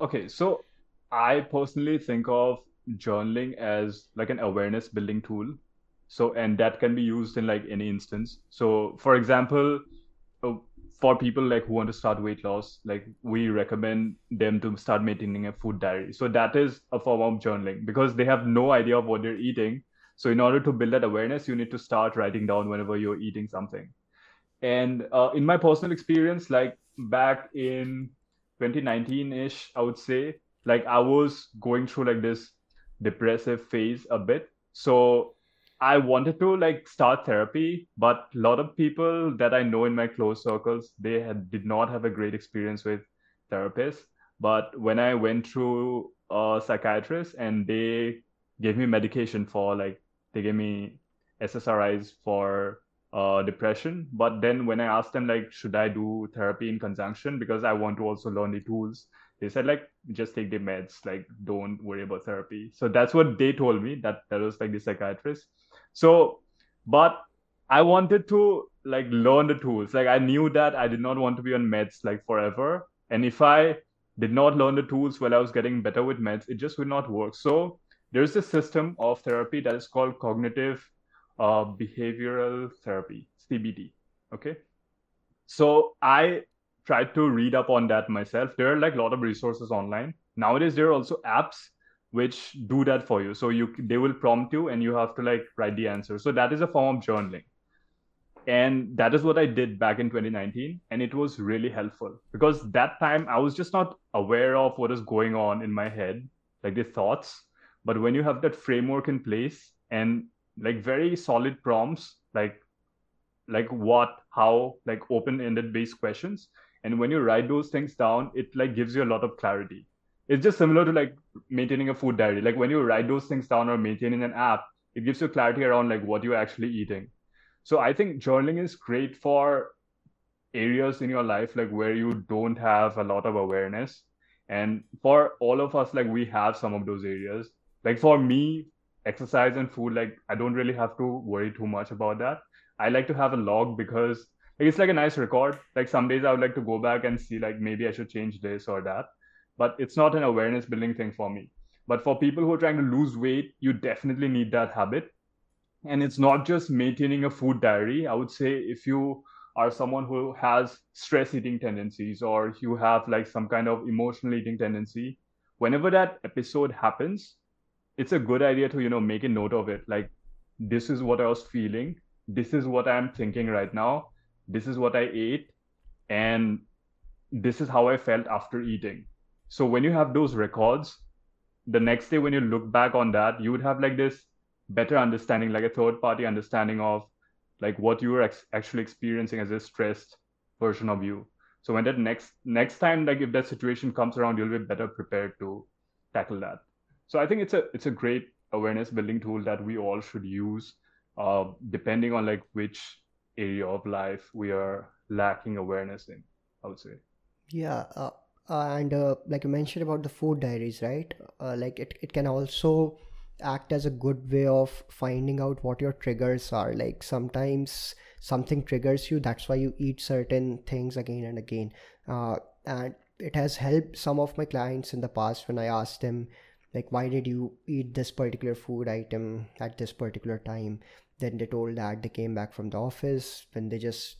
okay, so I personally think of journaling as like an awareness building tool. So, and that can be used in like any instance. So, for example, uh, for people like who want to start weight loss, like we recommend them to start maintaining a food diary. So that is a form of journaling because they have no idea of what they're eating. So in order to build that awareness, you need to start writing down whenever you're eating something. And uh, in my personal experience, like back in 2019-ish, I would say, like I was going through like this depressive phase a bit. So I wanted to like start therapy, but a lot of people that I know in my close circles, they had did not have a great experience with therapists. But when I went through a psychiatrist and they gave me medication for like they gave me SSRIs for uh, depression. But then when I asked them like, should I do therapy in conjunction because I want to also learn the tools, they said like, just take the meds, like don't worry about therapy. So that's what they told me. That that was like the psychiatrist. So, but I wanted to like learn the tools. Like I knew that I did not want to be on meds like forever. And if I did not learn the tools while I was getting better with meds, it just would not work. So there's a system of therapy that is called cognitive uh, behavioral therapy, CBT. Okay. So I tried to read up on that myself. There are like a lot of resources online. Nowadays, there are also apps which do that for you. So you they will prompt you and you have to like write the answer. So that is a form of journaling. And that is what I did back in 2019. And it was really helpful because that time I was just not aware of what is going on in my head, like the thoughts. But when you have that framework in place and like very solid prompts, like like what, how, like open-ended based questions. And when you write those things down, it like gives you a lot of clarity. It's just similar to like maintaining a food diary. Like when you write those things down or maintaining an app, it gives you clarity around like what you're actually eating. So I think journaling is great for areas in your life like where you don't have a lot of awareness. And for all of us, like we have some of those areas. Like for me, exercise and food, like I don't really have to worry too much about that. I like to have a log because it's like a nice record. Like some days I would like to go back and see like maybe I should change this or that. But it's not an awareness building thing for me. But for people who are trying to lose weight, you definitely need that habit. And it's not just maintaining a food diary. I would say if you are someone who has stress eating tendencies or you have like some kind of emotional eating tendency, whenever that episode happens, it's a good idea to, you know, make a note of it. Like, this is what I was feeling this is what I'm thinking right now. This is what I ate. And this is how I felt after eating. So when you have those records, the next day when you look back on that, you would have like this better understanding, like a third party understanding of like what you were ex- actually experiencing as a stressed version of you. So when that next next time, like if that situation comes around, you'll be better prepared to tackle that. So I think it's a it's a great awareness building tool that we all should use uh, depending on like which area of life we are lacking awareness in i would say. Yeah uh, uh, and uh, like you mentioned about the food diaries right? Uh, like it, it can also act as a good way of finding out what your triggers are. Like sometimes something triggers you that's why you eat certain things again and again. Uh, and it has helped some of my clients in the past when i asked them like why did you eat this particular food item at this particular time? Then they told that they came back from the office when they just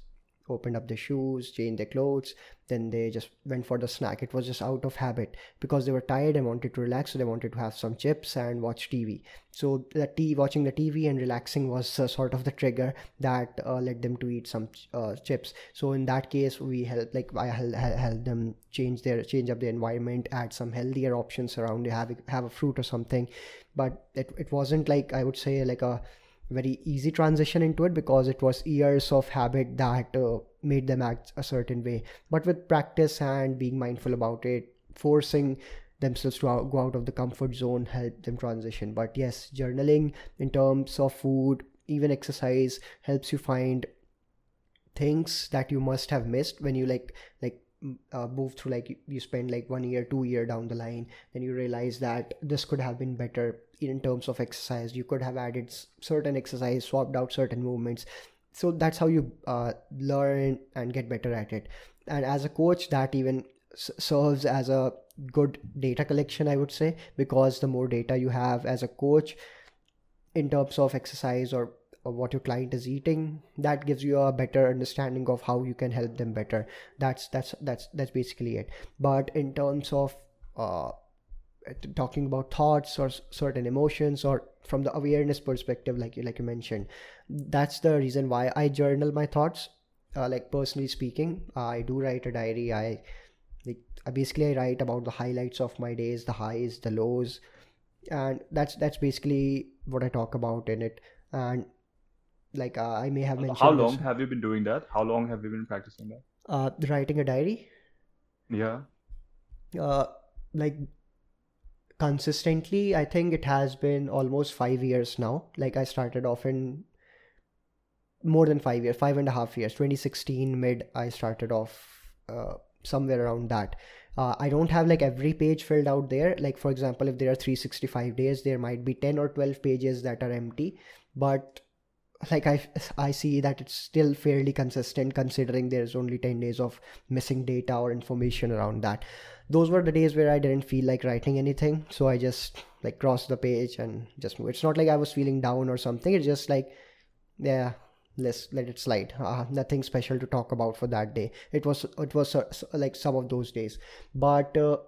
opened up their shoes changed their clothes then they just went for the snack. It was just out of habit because they were tired and wanted to relax so they wanted to have some chips and watch tv so the tea watching the tv and relaxing was uh, sort of the trigger that uh, led them to eat some uh, chips. So in that case we help like i help, them change their change up the environment add some healthier options around they have have a fruit or something. But it, it wasn't like i would say like a very easy transition into it because it was years of habit that uh, made them act a certain way. But with practice and being mindful about it forcing themselves to go out of the comfort zone help them transition. But yes journaling in terms of food even exercise helps you find things that you must have missed when you like like uh, move through like you spend like one year two year down the line then you realize that this could have been better in terms of exercise. You could have added certain exercise swapped out certain movements. So that's how you uh, learn and get better at it. And as a coach that even s- serves as a good data collection i would say because the more data you have as a coach in terms of exercise or what your client is eating that gives you a better understanding of how you can help them better. That's that's that's that's basically it. But in terms of uh, talking about thoughts or certain emotions or from the awareness perspective like you like you mentioned. That's the reason why i journal my thoughts. Uh, like personally speaking i do write a diary. I like I basically i write about the highlights of my days the highs the lows. And that's that's basically what i talk about in it. And like uh, i may have mentioned how long this, have you been doing that? How long have you been practicing that? Uh writing a diary? Yeah. Uh like consistently i think it has been almost five years now. Like i started off in more than five years five and a half years. 2016 mid i started off uh, somewhere around that. Uh, i don't have like every page filled out there. Like for example if there are 365 days there might be 10 or 12 pages that are empty. But like I I see that it's still fairly consistent considering there's only 10 days of missing data or information around that. Those were the days where I didn't feel like writing anything, so I just like crossed the page and just. It's not like I was feeling down or something. It's just like yeah, let's let it slide. Uh, nothing special to talk about for that day. It was it was uh, like some of those days, but. Uh,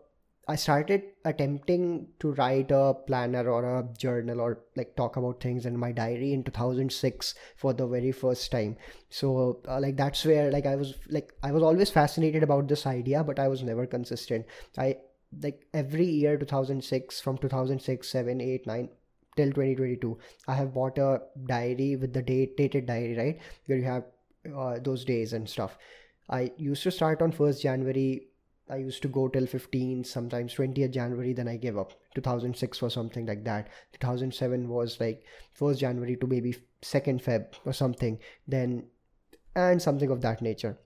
I started attempting to write a planner or a journal or like talk about things in my diary in 2006 for the very first time. So uh, like that's where like I was like I was always fascinated about this idea, but I was never consistent. I like every year 2006 from 2006 7 8 9 till 2022 i have bought a diary with the date dated diary right where you have uh, those days and stuff i used to start on 1st january I used to go till 15, sometimes 20th January, then I gave up. 2006 was something like that. 2007 was like 1st January to maybe 2nd Feb or something. Then, and something of that nature.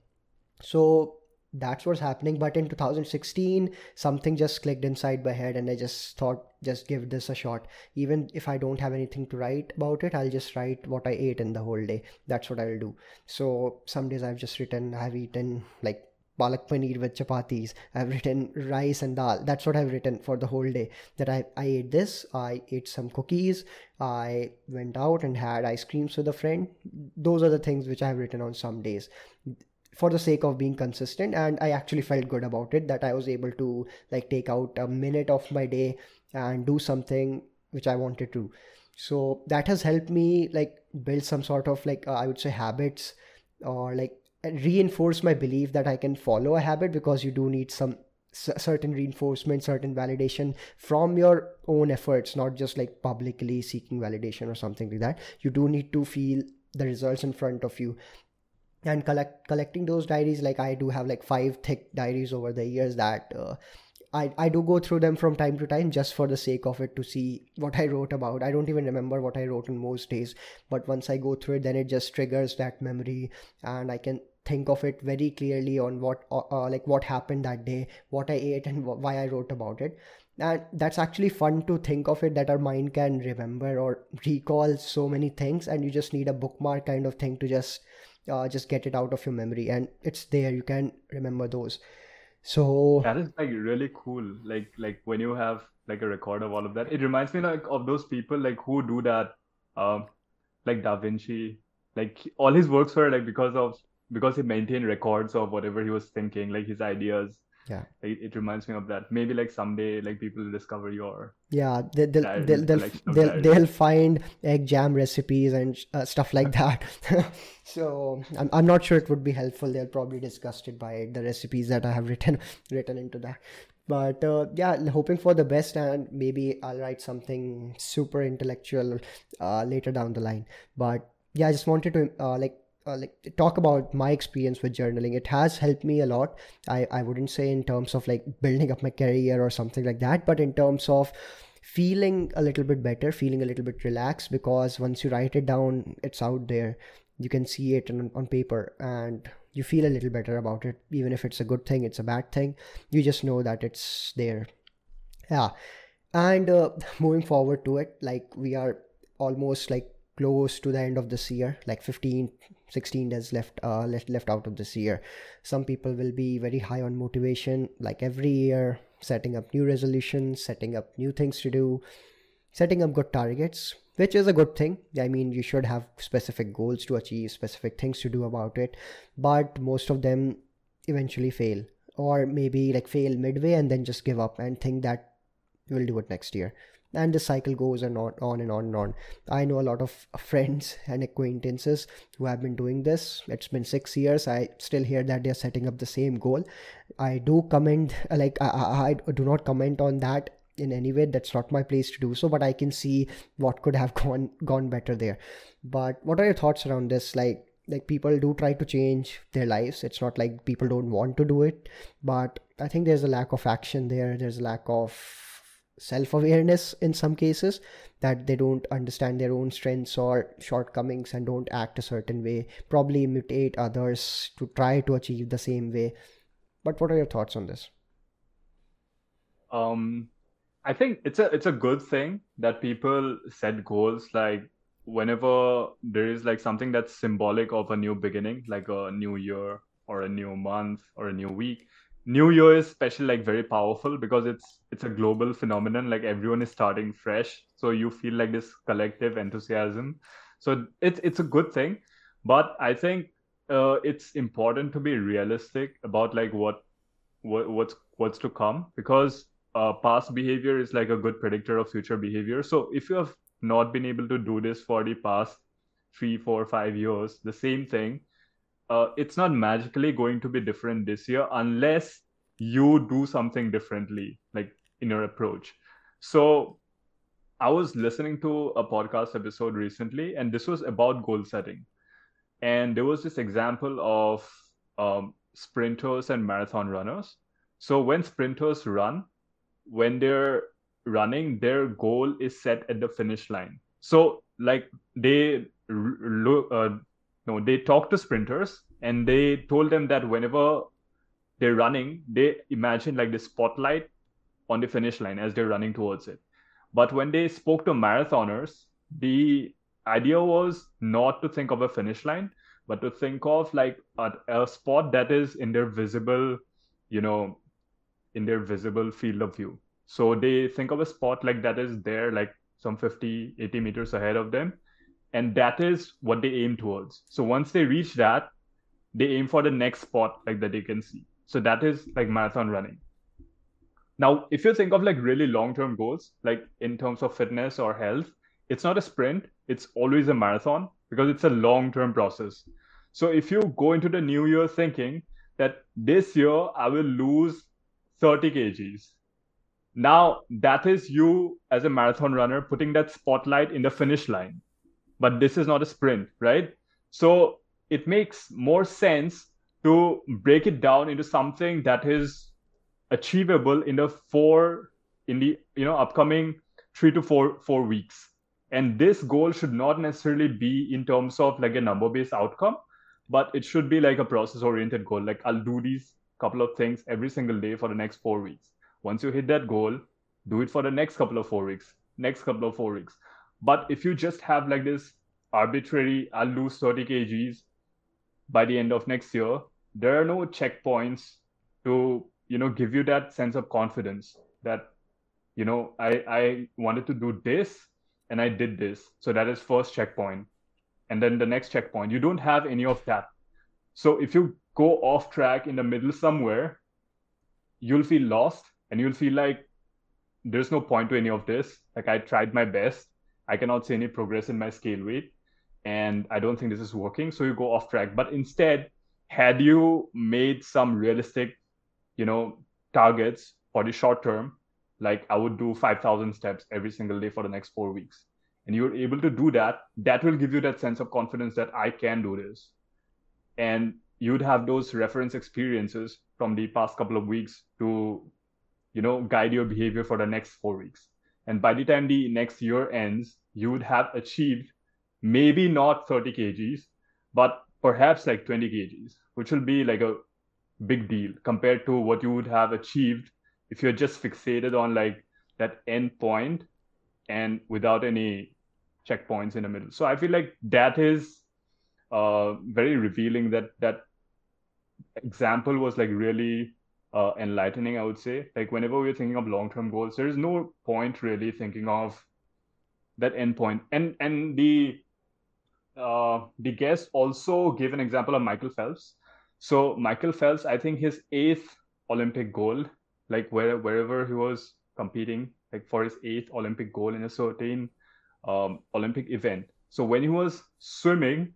So that's what's happening. But in 2016, something just clicked inside my head, and I just thought, just give this a shot. Even if I don't have anything to write about it, I'll just write what I ate in the whole day. That's what I'll do. So some days I've just written, I've eaten like palak paneer with chapatis. I've written rice and dal. That's what I've written for the whole day. That I, I ate this, I ate some cookies, I went out and had ice creams with a friend. Those are the things which I've written on some days for the sake of being consistent and i actually felt good about it that i was able to like take out a minute of my day and do something which i wanted to so that has helped me like build some sort of like uh, i would say habits or like reinforce my belief that I can follow a habit because you do need some certain reinforcement, certain validation from your own efforts, not just like publicly seeking validation or something like that. You do need to feel the results in front of you and collect collecting those diaries like i do have like five thick diaries over the years that uh, I, I do go through them from time to time just for the sake of it to see what I wrote about. I don't even remember what I wrote in most days, but once I go through it, then it just triggers that memory and I can think of it very clearly on what uh, uh like what happened that day, what I ate, and why I wrote about it. And that's actually fun to think of it that our mind can remember or recall so many things, and you just need a bookmark kind of thing to just uh, just get it out of your memory, and it's there. You can remember those so That is like really cool. Like like when you have like a record of all of that. It reminds me like of those people like who do that. Um, like Da Vinci. Like all his works were like because of because he maintained records of whatever he was thinking, like his ideas. Yeah. It, it reminds me of that. Maybe like someday like people will discover your yeah they, they'll, they'll, they'll, they'll, they'll, find egg jam recipes and uh, stuff like that. So I'm, I'm not sure it would be helpful. They'll probably disgusted by the recipes that i have written written into that. But uh, yeah hoping for the best and maybe i'll write something super intellectual uh, later down the line. But yeah i just wanted to uh, like uh, like talk about my experience with journaling. It has helped me a lot. I i wouldn't say in terms of like building up my career or something like that but in terms of feeling a little bit better feeling a little bit relaxed because once you write it down it's out there. You can see it on, on paper and you feel a little better about it. Even if it's a good thing it's a bad thing you just know that it's there. Yeah. And uh, moving forward to it like we are almost like close to the end of this year like 15 16 days left uh, left left out of this year. Some people will be very high on motivation like every year setting up new resolutions setting up new things to do setting up good targets which is a good thing. I mean you should have specific goals to achieve specific things to do about it but most of them eventually fail or maybe like fail midway and then just give up and think that we'll do it next year and the cycle goes on, on and on and on. I know a lot of friends and acquaintances who have been doing this. It's been six years. I still hear that they're setting up the same goal. I do comment like I, I do not comment on that in any way. That's not my place to do so but i can see what could have gone gone better there. But what are your thoughts around this? Like like people do try to change their lives. It's not like people don't want to do it but i think there's a lack of action there. There's a lack of self awareness in some cases that they don't understand their own strengths or shortcomings and don't act a certain way, probably imitate others to try to achieve the same way. But what are your thoughts on this? Um, I think it's a it's a good thing that people set goals like whenever there is like something that's symbolic of a new beginning, like a new year or a new month or a new week, New Year is special like very powerful because it's it's a global phenomenon. Like everyone is starting fresh, so you feel like this collective enthusiasm. So it's it's a good thing, but I think uh, it's important to be realistic about like what what what's what's to come because uh, past behavior is like a good predictor of future behavior. So if you have not been able to do this for the past three, four, five years, the same thing, uh, it's not magically going to be different this year unless you do something differently, like in your approach. So I was listening to a podcast episode recently, and this was about goal setting. And there was this example of um, sprinters and marathon runners. So when sprinters run, when they're running, their goal is set at the finish line. So like they uh, no, they talked to sprinters and they told them that whenever they're running, they imagine like the spotlight on the finish line as they're running towards it. But when they spoke to marathoners, the idea was not to think of a finish line, but to think of like a, a spot that is in their visible, you know, in their visible field of view. So they think of a spot like that is there, like some 50, 80 meters ahead of them. And that is what they aim towards. So once they reach that, they aim for the next spot like that they can see. So that is like marathon running. Now, if you think of like really long term goals, like in terms of fitness or health, it's not a sprint, it's always a marathon because it's a long term process. So if you go into the new year thinking that this year I will lose 30 kgs, now that is you as a marathon runner putting that spotlight in the finish line. But this is not a sprint, right? So it makes more sense to break it down into something that is achievable in the four in the you know upcoming three to four four weeks. And this goal should not necessarily be in terms of like a number based outcome but it should be like a process oriented goal. Like i'll do these couple of things every single day for the next four weeks. Once you hit that goal do it for the next couple of four weeks next couple of four weeks but if you just have like this arbitrary i'll lose 30 kgs by the end of next year there are no checkpoints to you know give you that sense of confidence that you know i i wanted to do this and i did this. So that is first checkpoint. And then the next checkpoint. You don't have any of that. So if you go off track in the middle somewhere you'll feel lost and you'll feel like there's no point to any of this. Like i tried my best i cannot see any progress in my scale weight and i don't think this is working so you go off track. But instead had you made some realistic you know targets for the short term like i would do 5000 steps every single day for the next 4 weeks. And you're able to do that that will give you that sense of confidence that i can do this. And you'd have those reference experiences from the past couple of weeks to you know guide your behavior for the next 4 weeks and by the time the next year ends you would have achieved maybe not 30 kgs but perhaps like 20 kgs which will be like a big deal compared to what you would have achieved if you're just fixated on like that end point and without any checkpoints in the middle. So i feel like that is uh, very revealing that that example was like really uh, enlightening i would say like whenever we're thinking of long-term goals there is no point really thinking of that end point and and the uh, the guest also gave an example of Michael Phelps. So Michael Phelps, I think his eighth Olympic gold, like where wherever he was competing, like for his eighth Olympic goal in a certain um, Olympic event. So when he was swimming,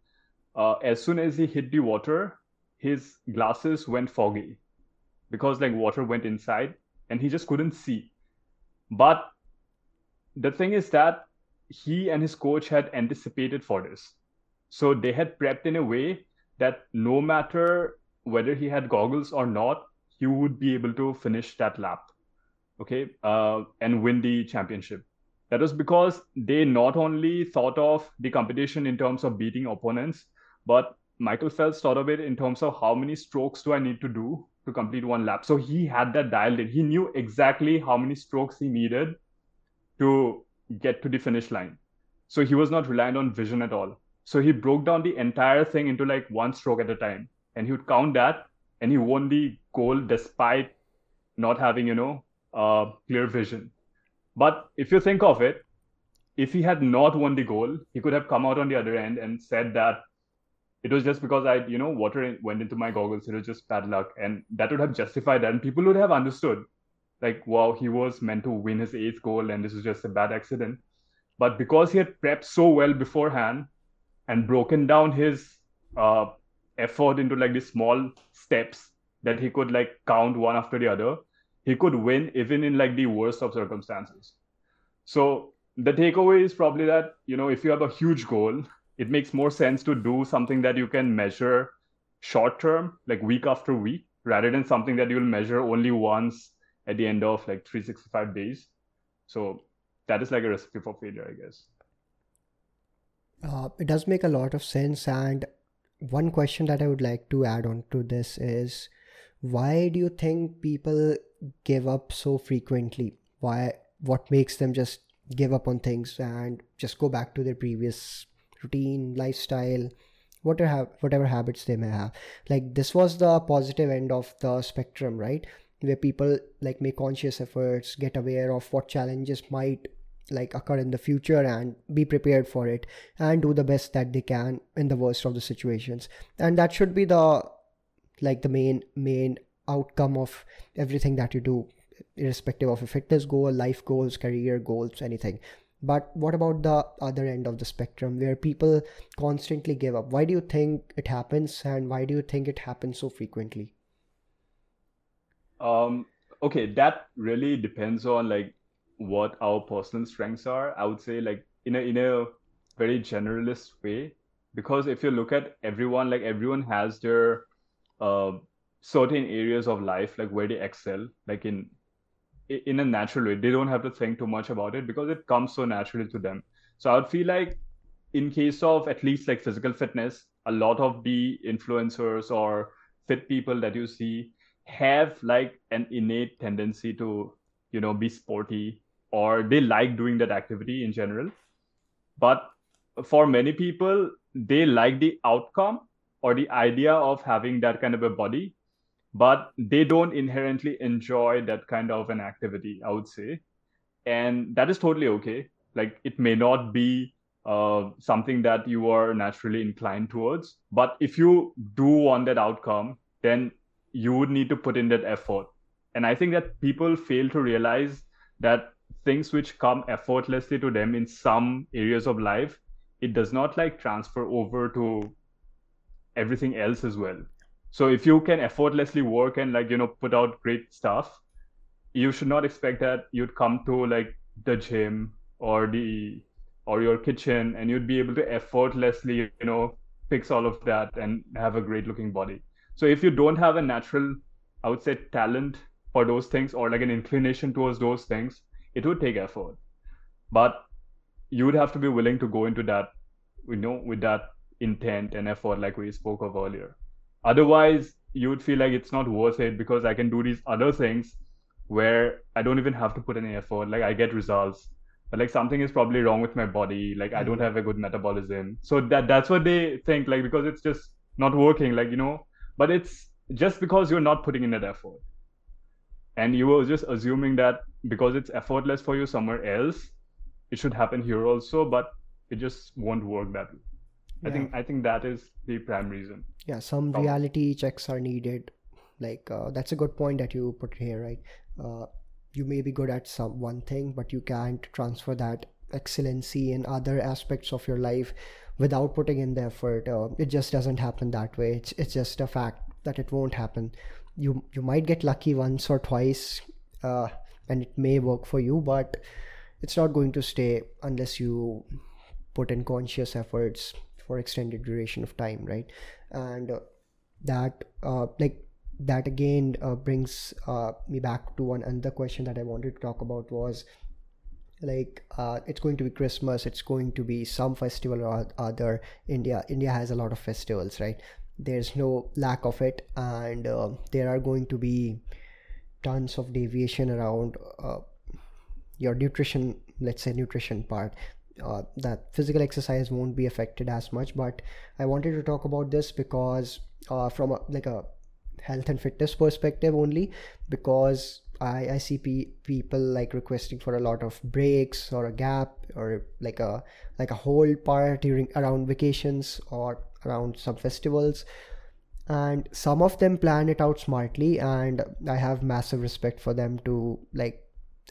uh, as soon as he hit the water, his glasses went foggy because like water went inside and he just couldn't see. But the thing is that he and his coach had anticipated for this. So they had prepped in a way that no matter whether he had goggles or not, he would be able to finish that lap, okay, uh, and win the championship. That was because they not only thought of the competition in terms of beating opponents, but Michael Phelps thought of it in terms of how many strokes do I need to do to complete one lap. So he had that dialed in. He knew exactly how many strokes he needed to get to the finish line So he was not reliant on vision at all. So he broke down the entire thing into like one stroke at a time. And he would count that and he won the goal despite not having, you know, uh, clear vision. But if you think of it, if he had not won the goal, he could have come out on the other end and said that it was just because I, you know, water went into my goggles. It was just bad luck. And that would have justified that. And people would have understood, like, wow, he was meant to win his eighth goal and this was just a bad accident. But because he had prepped so well beforehand and broken down his uh, effort into like these small steps that he could like count one after the other, he could win even in like the worst of circumstances. So the takeaway is probably that, you know, if you have a huge goal, it makes more sense to do something that you can measure short term, like week after week, rather than something that you'll measure only once at the end of like 365 days. So that is like a recipe for failure, I guess. Uh, it does make a lot of sense. And one question that I would like to add on to this is why do you think people give up so frequently? Why, what makes them just give up on things and just go back to their previous routine, lifestyle, whatever whatever habits they may have. Like this was the positive end of the spectrum, right? Where people like make conscious efforts, get aware of what challenges might like occur in the future and be prepared for it and do the best that they can in the worst of the situations and that should be the like the main main outcome of everything that you do irrespective of a fitness goal life goals career goals anything but what about the other end of the spectrum where people constantly give up? Why do you think it happens and why do you think it happens so frequently? Um, okay, that really depends on like what our personal strengths are. I would say like in a in a very generalist way. Because if you look at everyone, like everyone has their uh, certain areas of life, like where they excel, like in in a natural way. They don't have to think too much about it because it comes so naturally to them. So I would feel like in case of at least like physical fitness, a lot of the influencers or fit people that you see have like an innate tendency to, you know, be sporty or they like doing that activity in general. But for many people, they like the outcome or the idea of having that kind of a body but they don't inherently enjoy that kind of an activity i would say. And that is totally okay. Like it may not be uh, something that you are naturally inclined towards. But if you do want that outcome then you would need to put in that effort. And i think that people fail to realize that things which come effortlessly to them in some areas of life it does not like transfer over to everything else as well so if you can effortlessly work and like you know put out great stuff you should not expect that you'd come to like the gym or the or your kitchen and you'd be able to effortlessly you know fix all of that and have a great looking body. So if you don't have a natural i would say talent for those things or like an inclination towards those things it would take effort. But you would have to be willing to go into that you know with that intent and effort like we spoke of earlier otherwise you would feel like it's not worth it because i can do these other things where i don't even have to put any effort. Like i get results. But like something is probably wrong with my body. Like i don't mm-hmm. have a good metabolism. So that that's what they think like because it's just not working like you know. But it's just because you're not putting in that effort. And you were just assuming that because it's effortless for you somewhere else it should happen here also but it just won't work that way yeah. i think i think that is the prime reason. Yeah some reality checks are needed. Like uh, that's a good point that you put here right? Uh, you may be good at some one thing but you can't transfer that excellency in other aspects of your life without putting in the effort. Uh, it just doesn't happen that way. It's, it's just a fact that it won't happen. You you might get lucky once or twice uh, and it may work for you but it's not going to stay unless you put in conscious efforts for extended duration of time right? And uh, that uh, like that again uh, brings me back to one another question that i wanted to talk about was like uh, it's going to be christmas it's going to be some festival or other. India india has a lot of festivals right? There's no lack of it and uh, there are going to be tons of deviation around uh, your nutrition let's say nutrition part uh, that physical exercise won't be affected as much but i wanted to talk about this because uh, from a, like a health and fitness perspective only because I, I see pe- people like requesting for a lot of breaks or a gap or like a like a whole part during around vacations or around some festivals. And some of them plan it out smartly and i have massive respect for them to like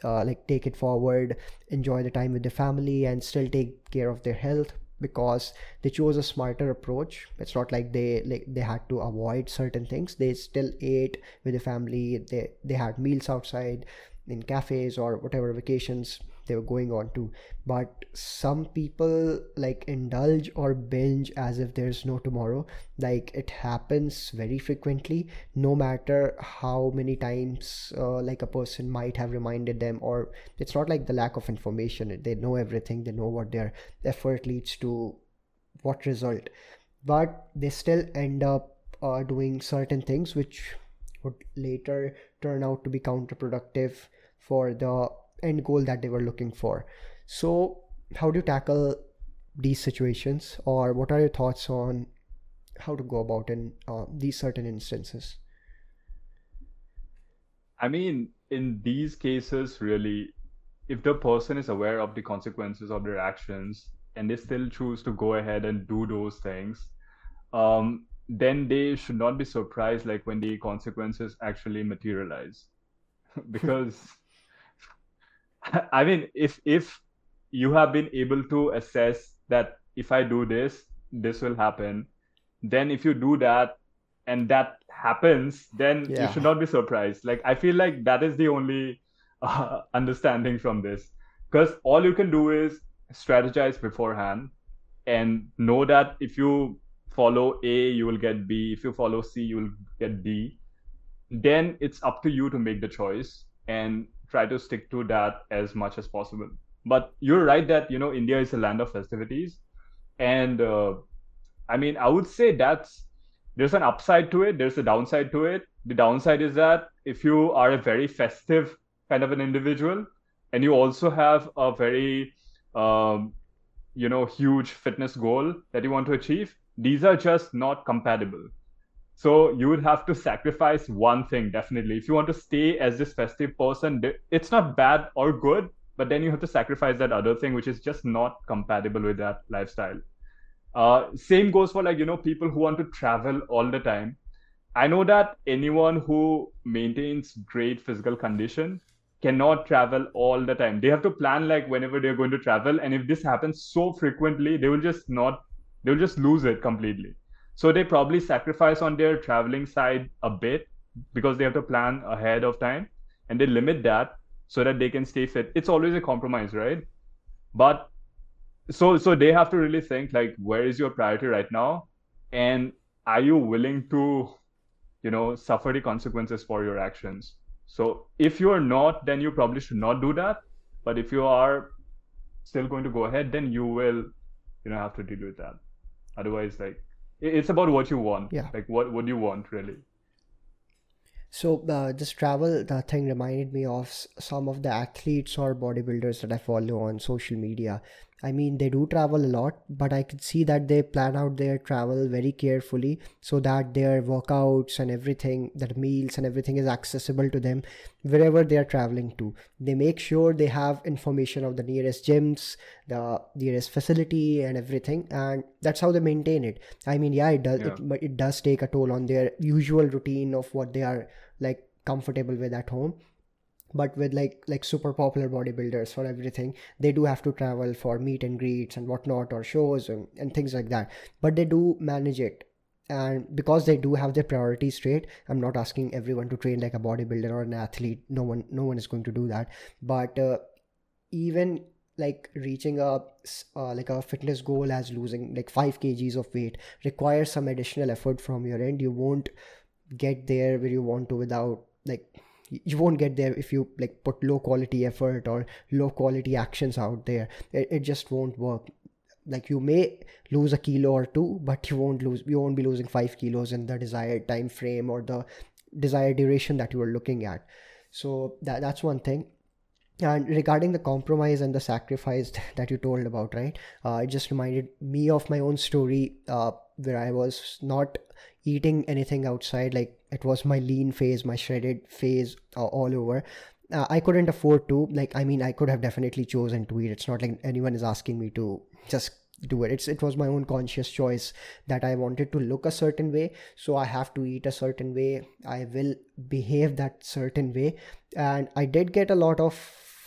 uh, like take it forward enjoy the time with the family and still take care of their health because they chose a smarter approach. It's not like they like they had to avoid certain things. They still ate with the family. They they had meals outside in cafes or whatever vacations they were going on to. But some people like indulge or binge as if there's no tomorrow. Like it happens very frequently no matter how many times uh, like a person might have reminded them or it's not like the lack of information. They know everything they know what their effort leads to what result. But they still end up uh, doing certain things which would later turn out to be counterproductive for the end goal that they were looking for. So, how do you tackle these situations, or what are your thoughts on how to go about in uh, these certain instances? I mean, in these cases, really, if the person is aware of the consequences of their actions and they still choose to go ahead and do those things, um, then they should not be surprised like when the consequences actually materialize because I mean, if if you have been able to assess that if I do this, this will happen, then if you do that and that happens, then yeah. you should not be surprised. Like I feel like that is the only uh, understanding from this, because all you can do is strategize beforehand and know that if you follow A, you will get B. If you follow C, you will get D. Then it's up to you to make the choice and try to stick to that as much as possible. But you're right that you know India is a land of festivities, and uh, I mean I would say that's there's an upside to it. There's a downside to it. The downside is that if you are a very festive kind of an individual, and you also have a very um, you know huge fitness goal that you want to achieve, these are just not compatible so you would have to sacrifice one thing definitely. If you want to stay as this festive person, it's not bad or good, but then you have to sacrifice that other thing, which is just not compatible with that lifestyle. Uh, same goes for like you know people who want to travel all the time. I know that anyone who maintains great physical condition cannot travel all the time. They have to plan like whenever they're going to travel, and if this happens so frequently, they will just not, they will just lose it completely. So they probably sacrifice on their traveling side a bit because they have to plan ahead of time and they limit that so that they can stay fit. It's always a compromise, right? But so so they have to really think like where is your priority right now and are you willing to you know suffer the consequences for your actions so if you are not then you probably should not do that but if you are still going to go ahead then you will you know have to deal with that otherwise like it's about what you want. Yeah. Like what what do you want really. So uh, this travel the thing reminded me of some of the athletes or bodybuilders that I follow on social media. I mean, they do travel a lot, but I could see that they plan out their travel very carefully so that their workouts and everything, their meals and everything is accessible to them wherever they are traveling to. They make sure they have information of the nearest gyms, the nearest facility, and everything, and that's how they maintain it. I mean, yeah, it does, yeah. It, but it does take a toll on their usual routine of what they are like comfortable with at home but with like like super popular bodybuilders for everything they do have to travel for meet and greets and whatnot or shows and, and things like that. But they do manage it. And because they do have their priorities straight i'm not asking everyone to train like a bodybuilder or an athlete. No one no one is going to do that. But uh, even like reaching a uh, like a fitness goal as losing like 5 kgs of weight requires some additional effort from your end. You won't get there where you want to without like you won't get there if you like put low quality effort or low quality actions out there. It, it just won't work. Like you may lose a kilo or two but you won't lose you won't be losing five kilos in the desired time frame or the desired duration that you were looking at. So that that's one thing. And regarding the compromise and the sacrifice that you told about right? Uh, it just reminded me of my own story uh, where i was not eating anything outside like it was my lean phase my shredded phase uh, all over. Uh, i couldn't afford to like i mean i could have definitely chosen to eat. It's not like anyone is asking me to just do it. It's it was my own conscious choice that i wanted to look a certain way. So i have to eat a certain way. I will behave that certain way. And i did get a lot of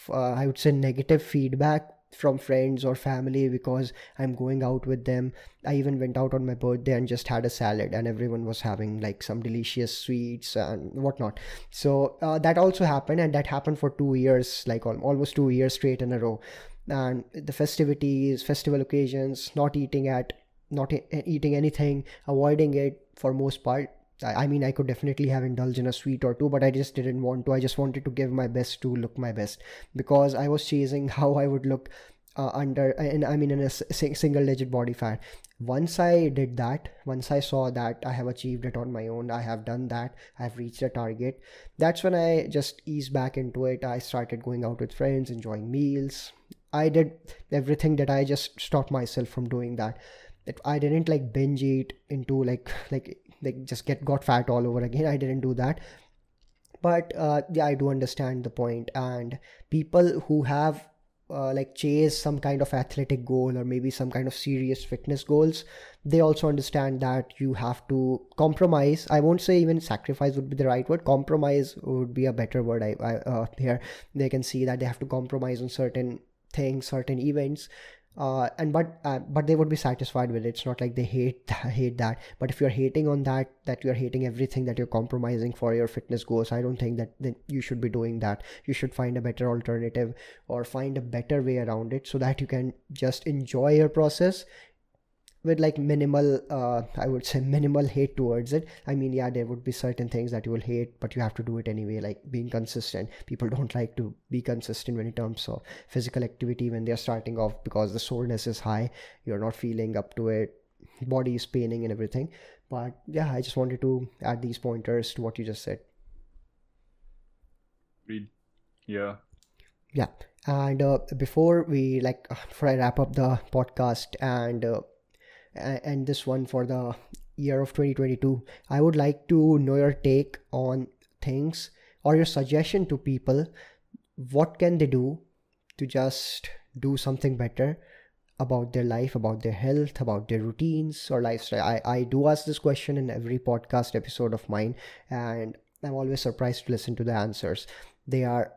uh, i would say negative feedback from friends or family because i'm going out with them. I even went out on my birthday and just had a salad and everyone was having like some delicious sweets and whatnot. So uh, that also happened and that happened for two years like almost two years straight in a row. And the festivities festival occasions not eating at not eating anything avoiding it for most part I mean, I could definitely have indulged in a sweet or two, but I just didn't want to. I just wanted to give my best to look my best because I was chasing how I would look uh, under, and I mean, in a single digit body fat. Once I did that, once I saw that I have achieved it on my own, I have done that, I've reached a target, that's when I just eased back into it. I started going out with friends, enjoying meals, I did everything that I just stopped myself from doing that. That I didn't like binge eat into like like like just get got fat all over again. I didn't do that. But uh, yeah, I do understand the point. And people who have uh, like chase some kind of athletic goal or maybe some kind of serious fitness goals they also understand that you have to compromise i won't say even sacrifice would be the right word compromise would be a better word i, I uh, here they can see that they have to compromise on certain things certain events uh, and but uh, but they would be satisfied with it. It's not like they hate hate that. But if you're hating on that that you're hating everything that you're compromising for your fitness goals i don't think that, that you should be doing that. You should find a better alternative or find a better way around it so that you can just enjoy your process with like minimal uh, i would say minimal hate towards it. I mean yeah there would be certain things that you will hate but you have to do it anyway like being consistent. People don't like to be consistent when it comes of physical activity when they're starting off because the soreness is high. You're not feeling up to it. Body is paining and everything. But yeah i just wanted to add these pointers to what you just said. Read. yeah. Yeah. And uh, before we like before i wrap up the podcast and uh, and this one for the year of 2022 i would like to know your take on things or your suggestion to people. What can they do to just do something better about their life about their health about their routines or lifestyle? I, I do ask this question in every podcast episode of mine and i'm always surprised to listen to the answers. They are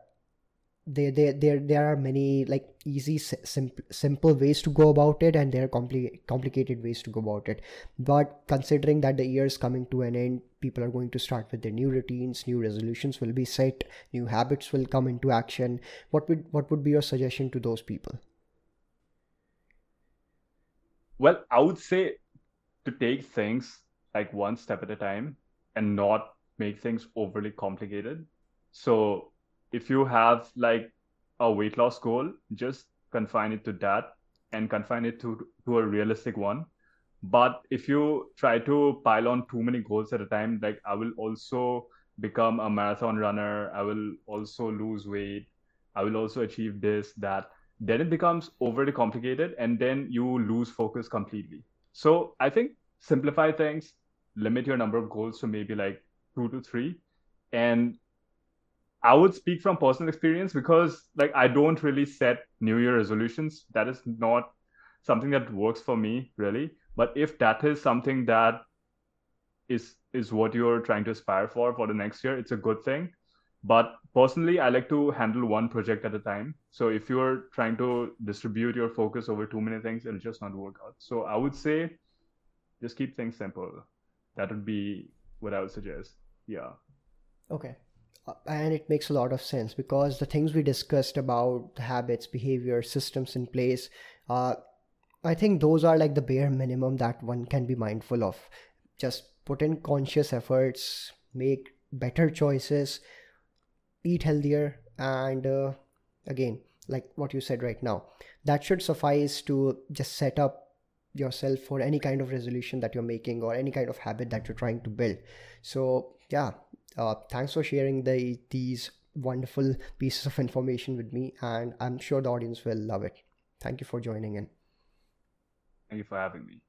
there there there there are many like easy simple simple ways to go about it and there are compli- complicated ways to go about it. But considering that the year is coming to an end people are going to start with their new routines new resolutions will be set new habits will come into action. What would what would be your suggestion to those people? Well i would say to take things like one step at a time and not make things overly complicated. So if you have like a weight loss goal, just confine it to that and confine it to, to a realistic one. But if you try to pile on too many goals at a time, like I will also become a marathon runner, I will also lose weight, I will also achieve this, that, then it becomes overly complicated and then you lose focus completely. So I think simplify things, limit your number of goals to maybe like two to three, and I would speak from personal experience because like I don't really set New Year resolutions. That is not something that works for me really. But if that is something that is is what you're trying to aspire for for the next year, it's a good thing. But personally, I like to handle one project at a time. So if you're trying to distribute your focus over too many things, it'll just not work out. So I would say just keep things simple. That would be what I would suggest. Yeah. Okay and it makes a lot of sense because the things we discussed about habits behavior systems in place uh, i think those are like the bare minimum that one can be mindful of. Just put in conscious efforts make better choices eat healthier and uh, again like what you said right now that should suffice to just set up yourself for any kind of resolution that you're making or any kind of habit that you're trying to build so yeah uh, thanks for sharing the these wonderful pieces of information with me, and I'm sure the audience will love it. Thank you for joining in. Thank you for having me.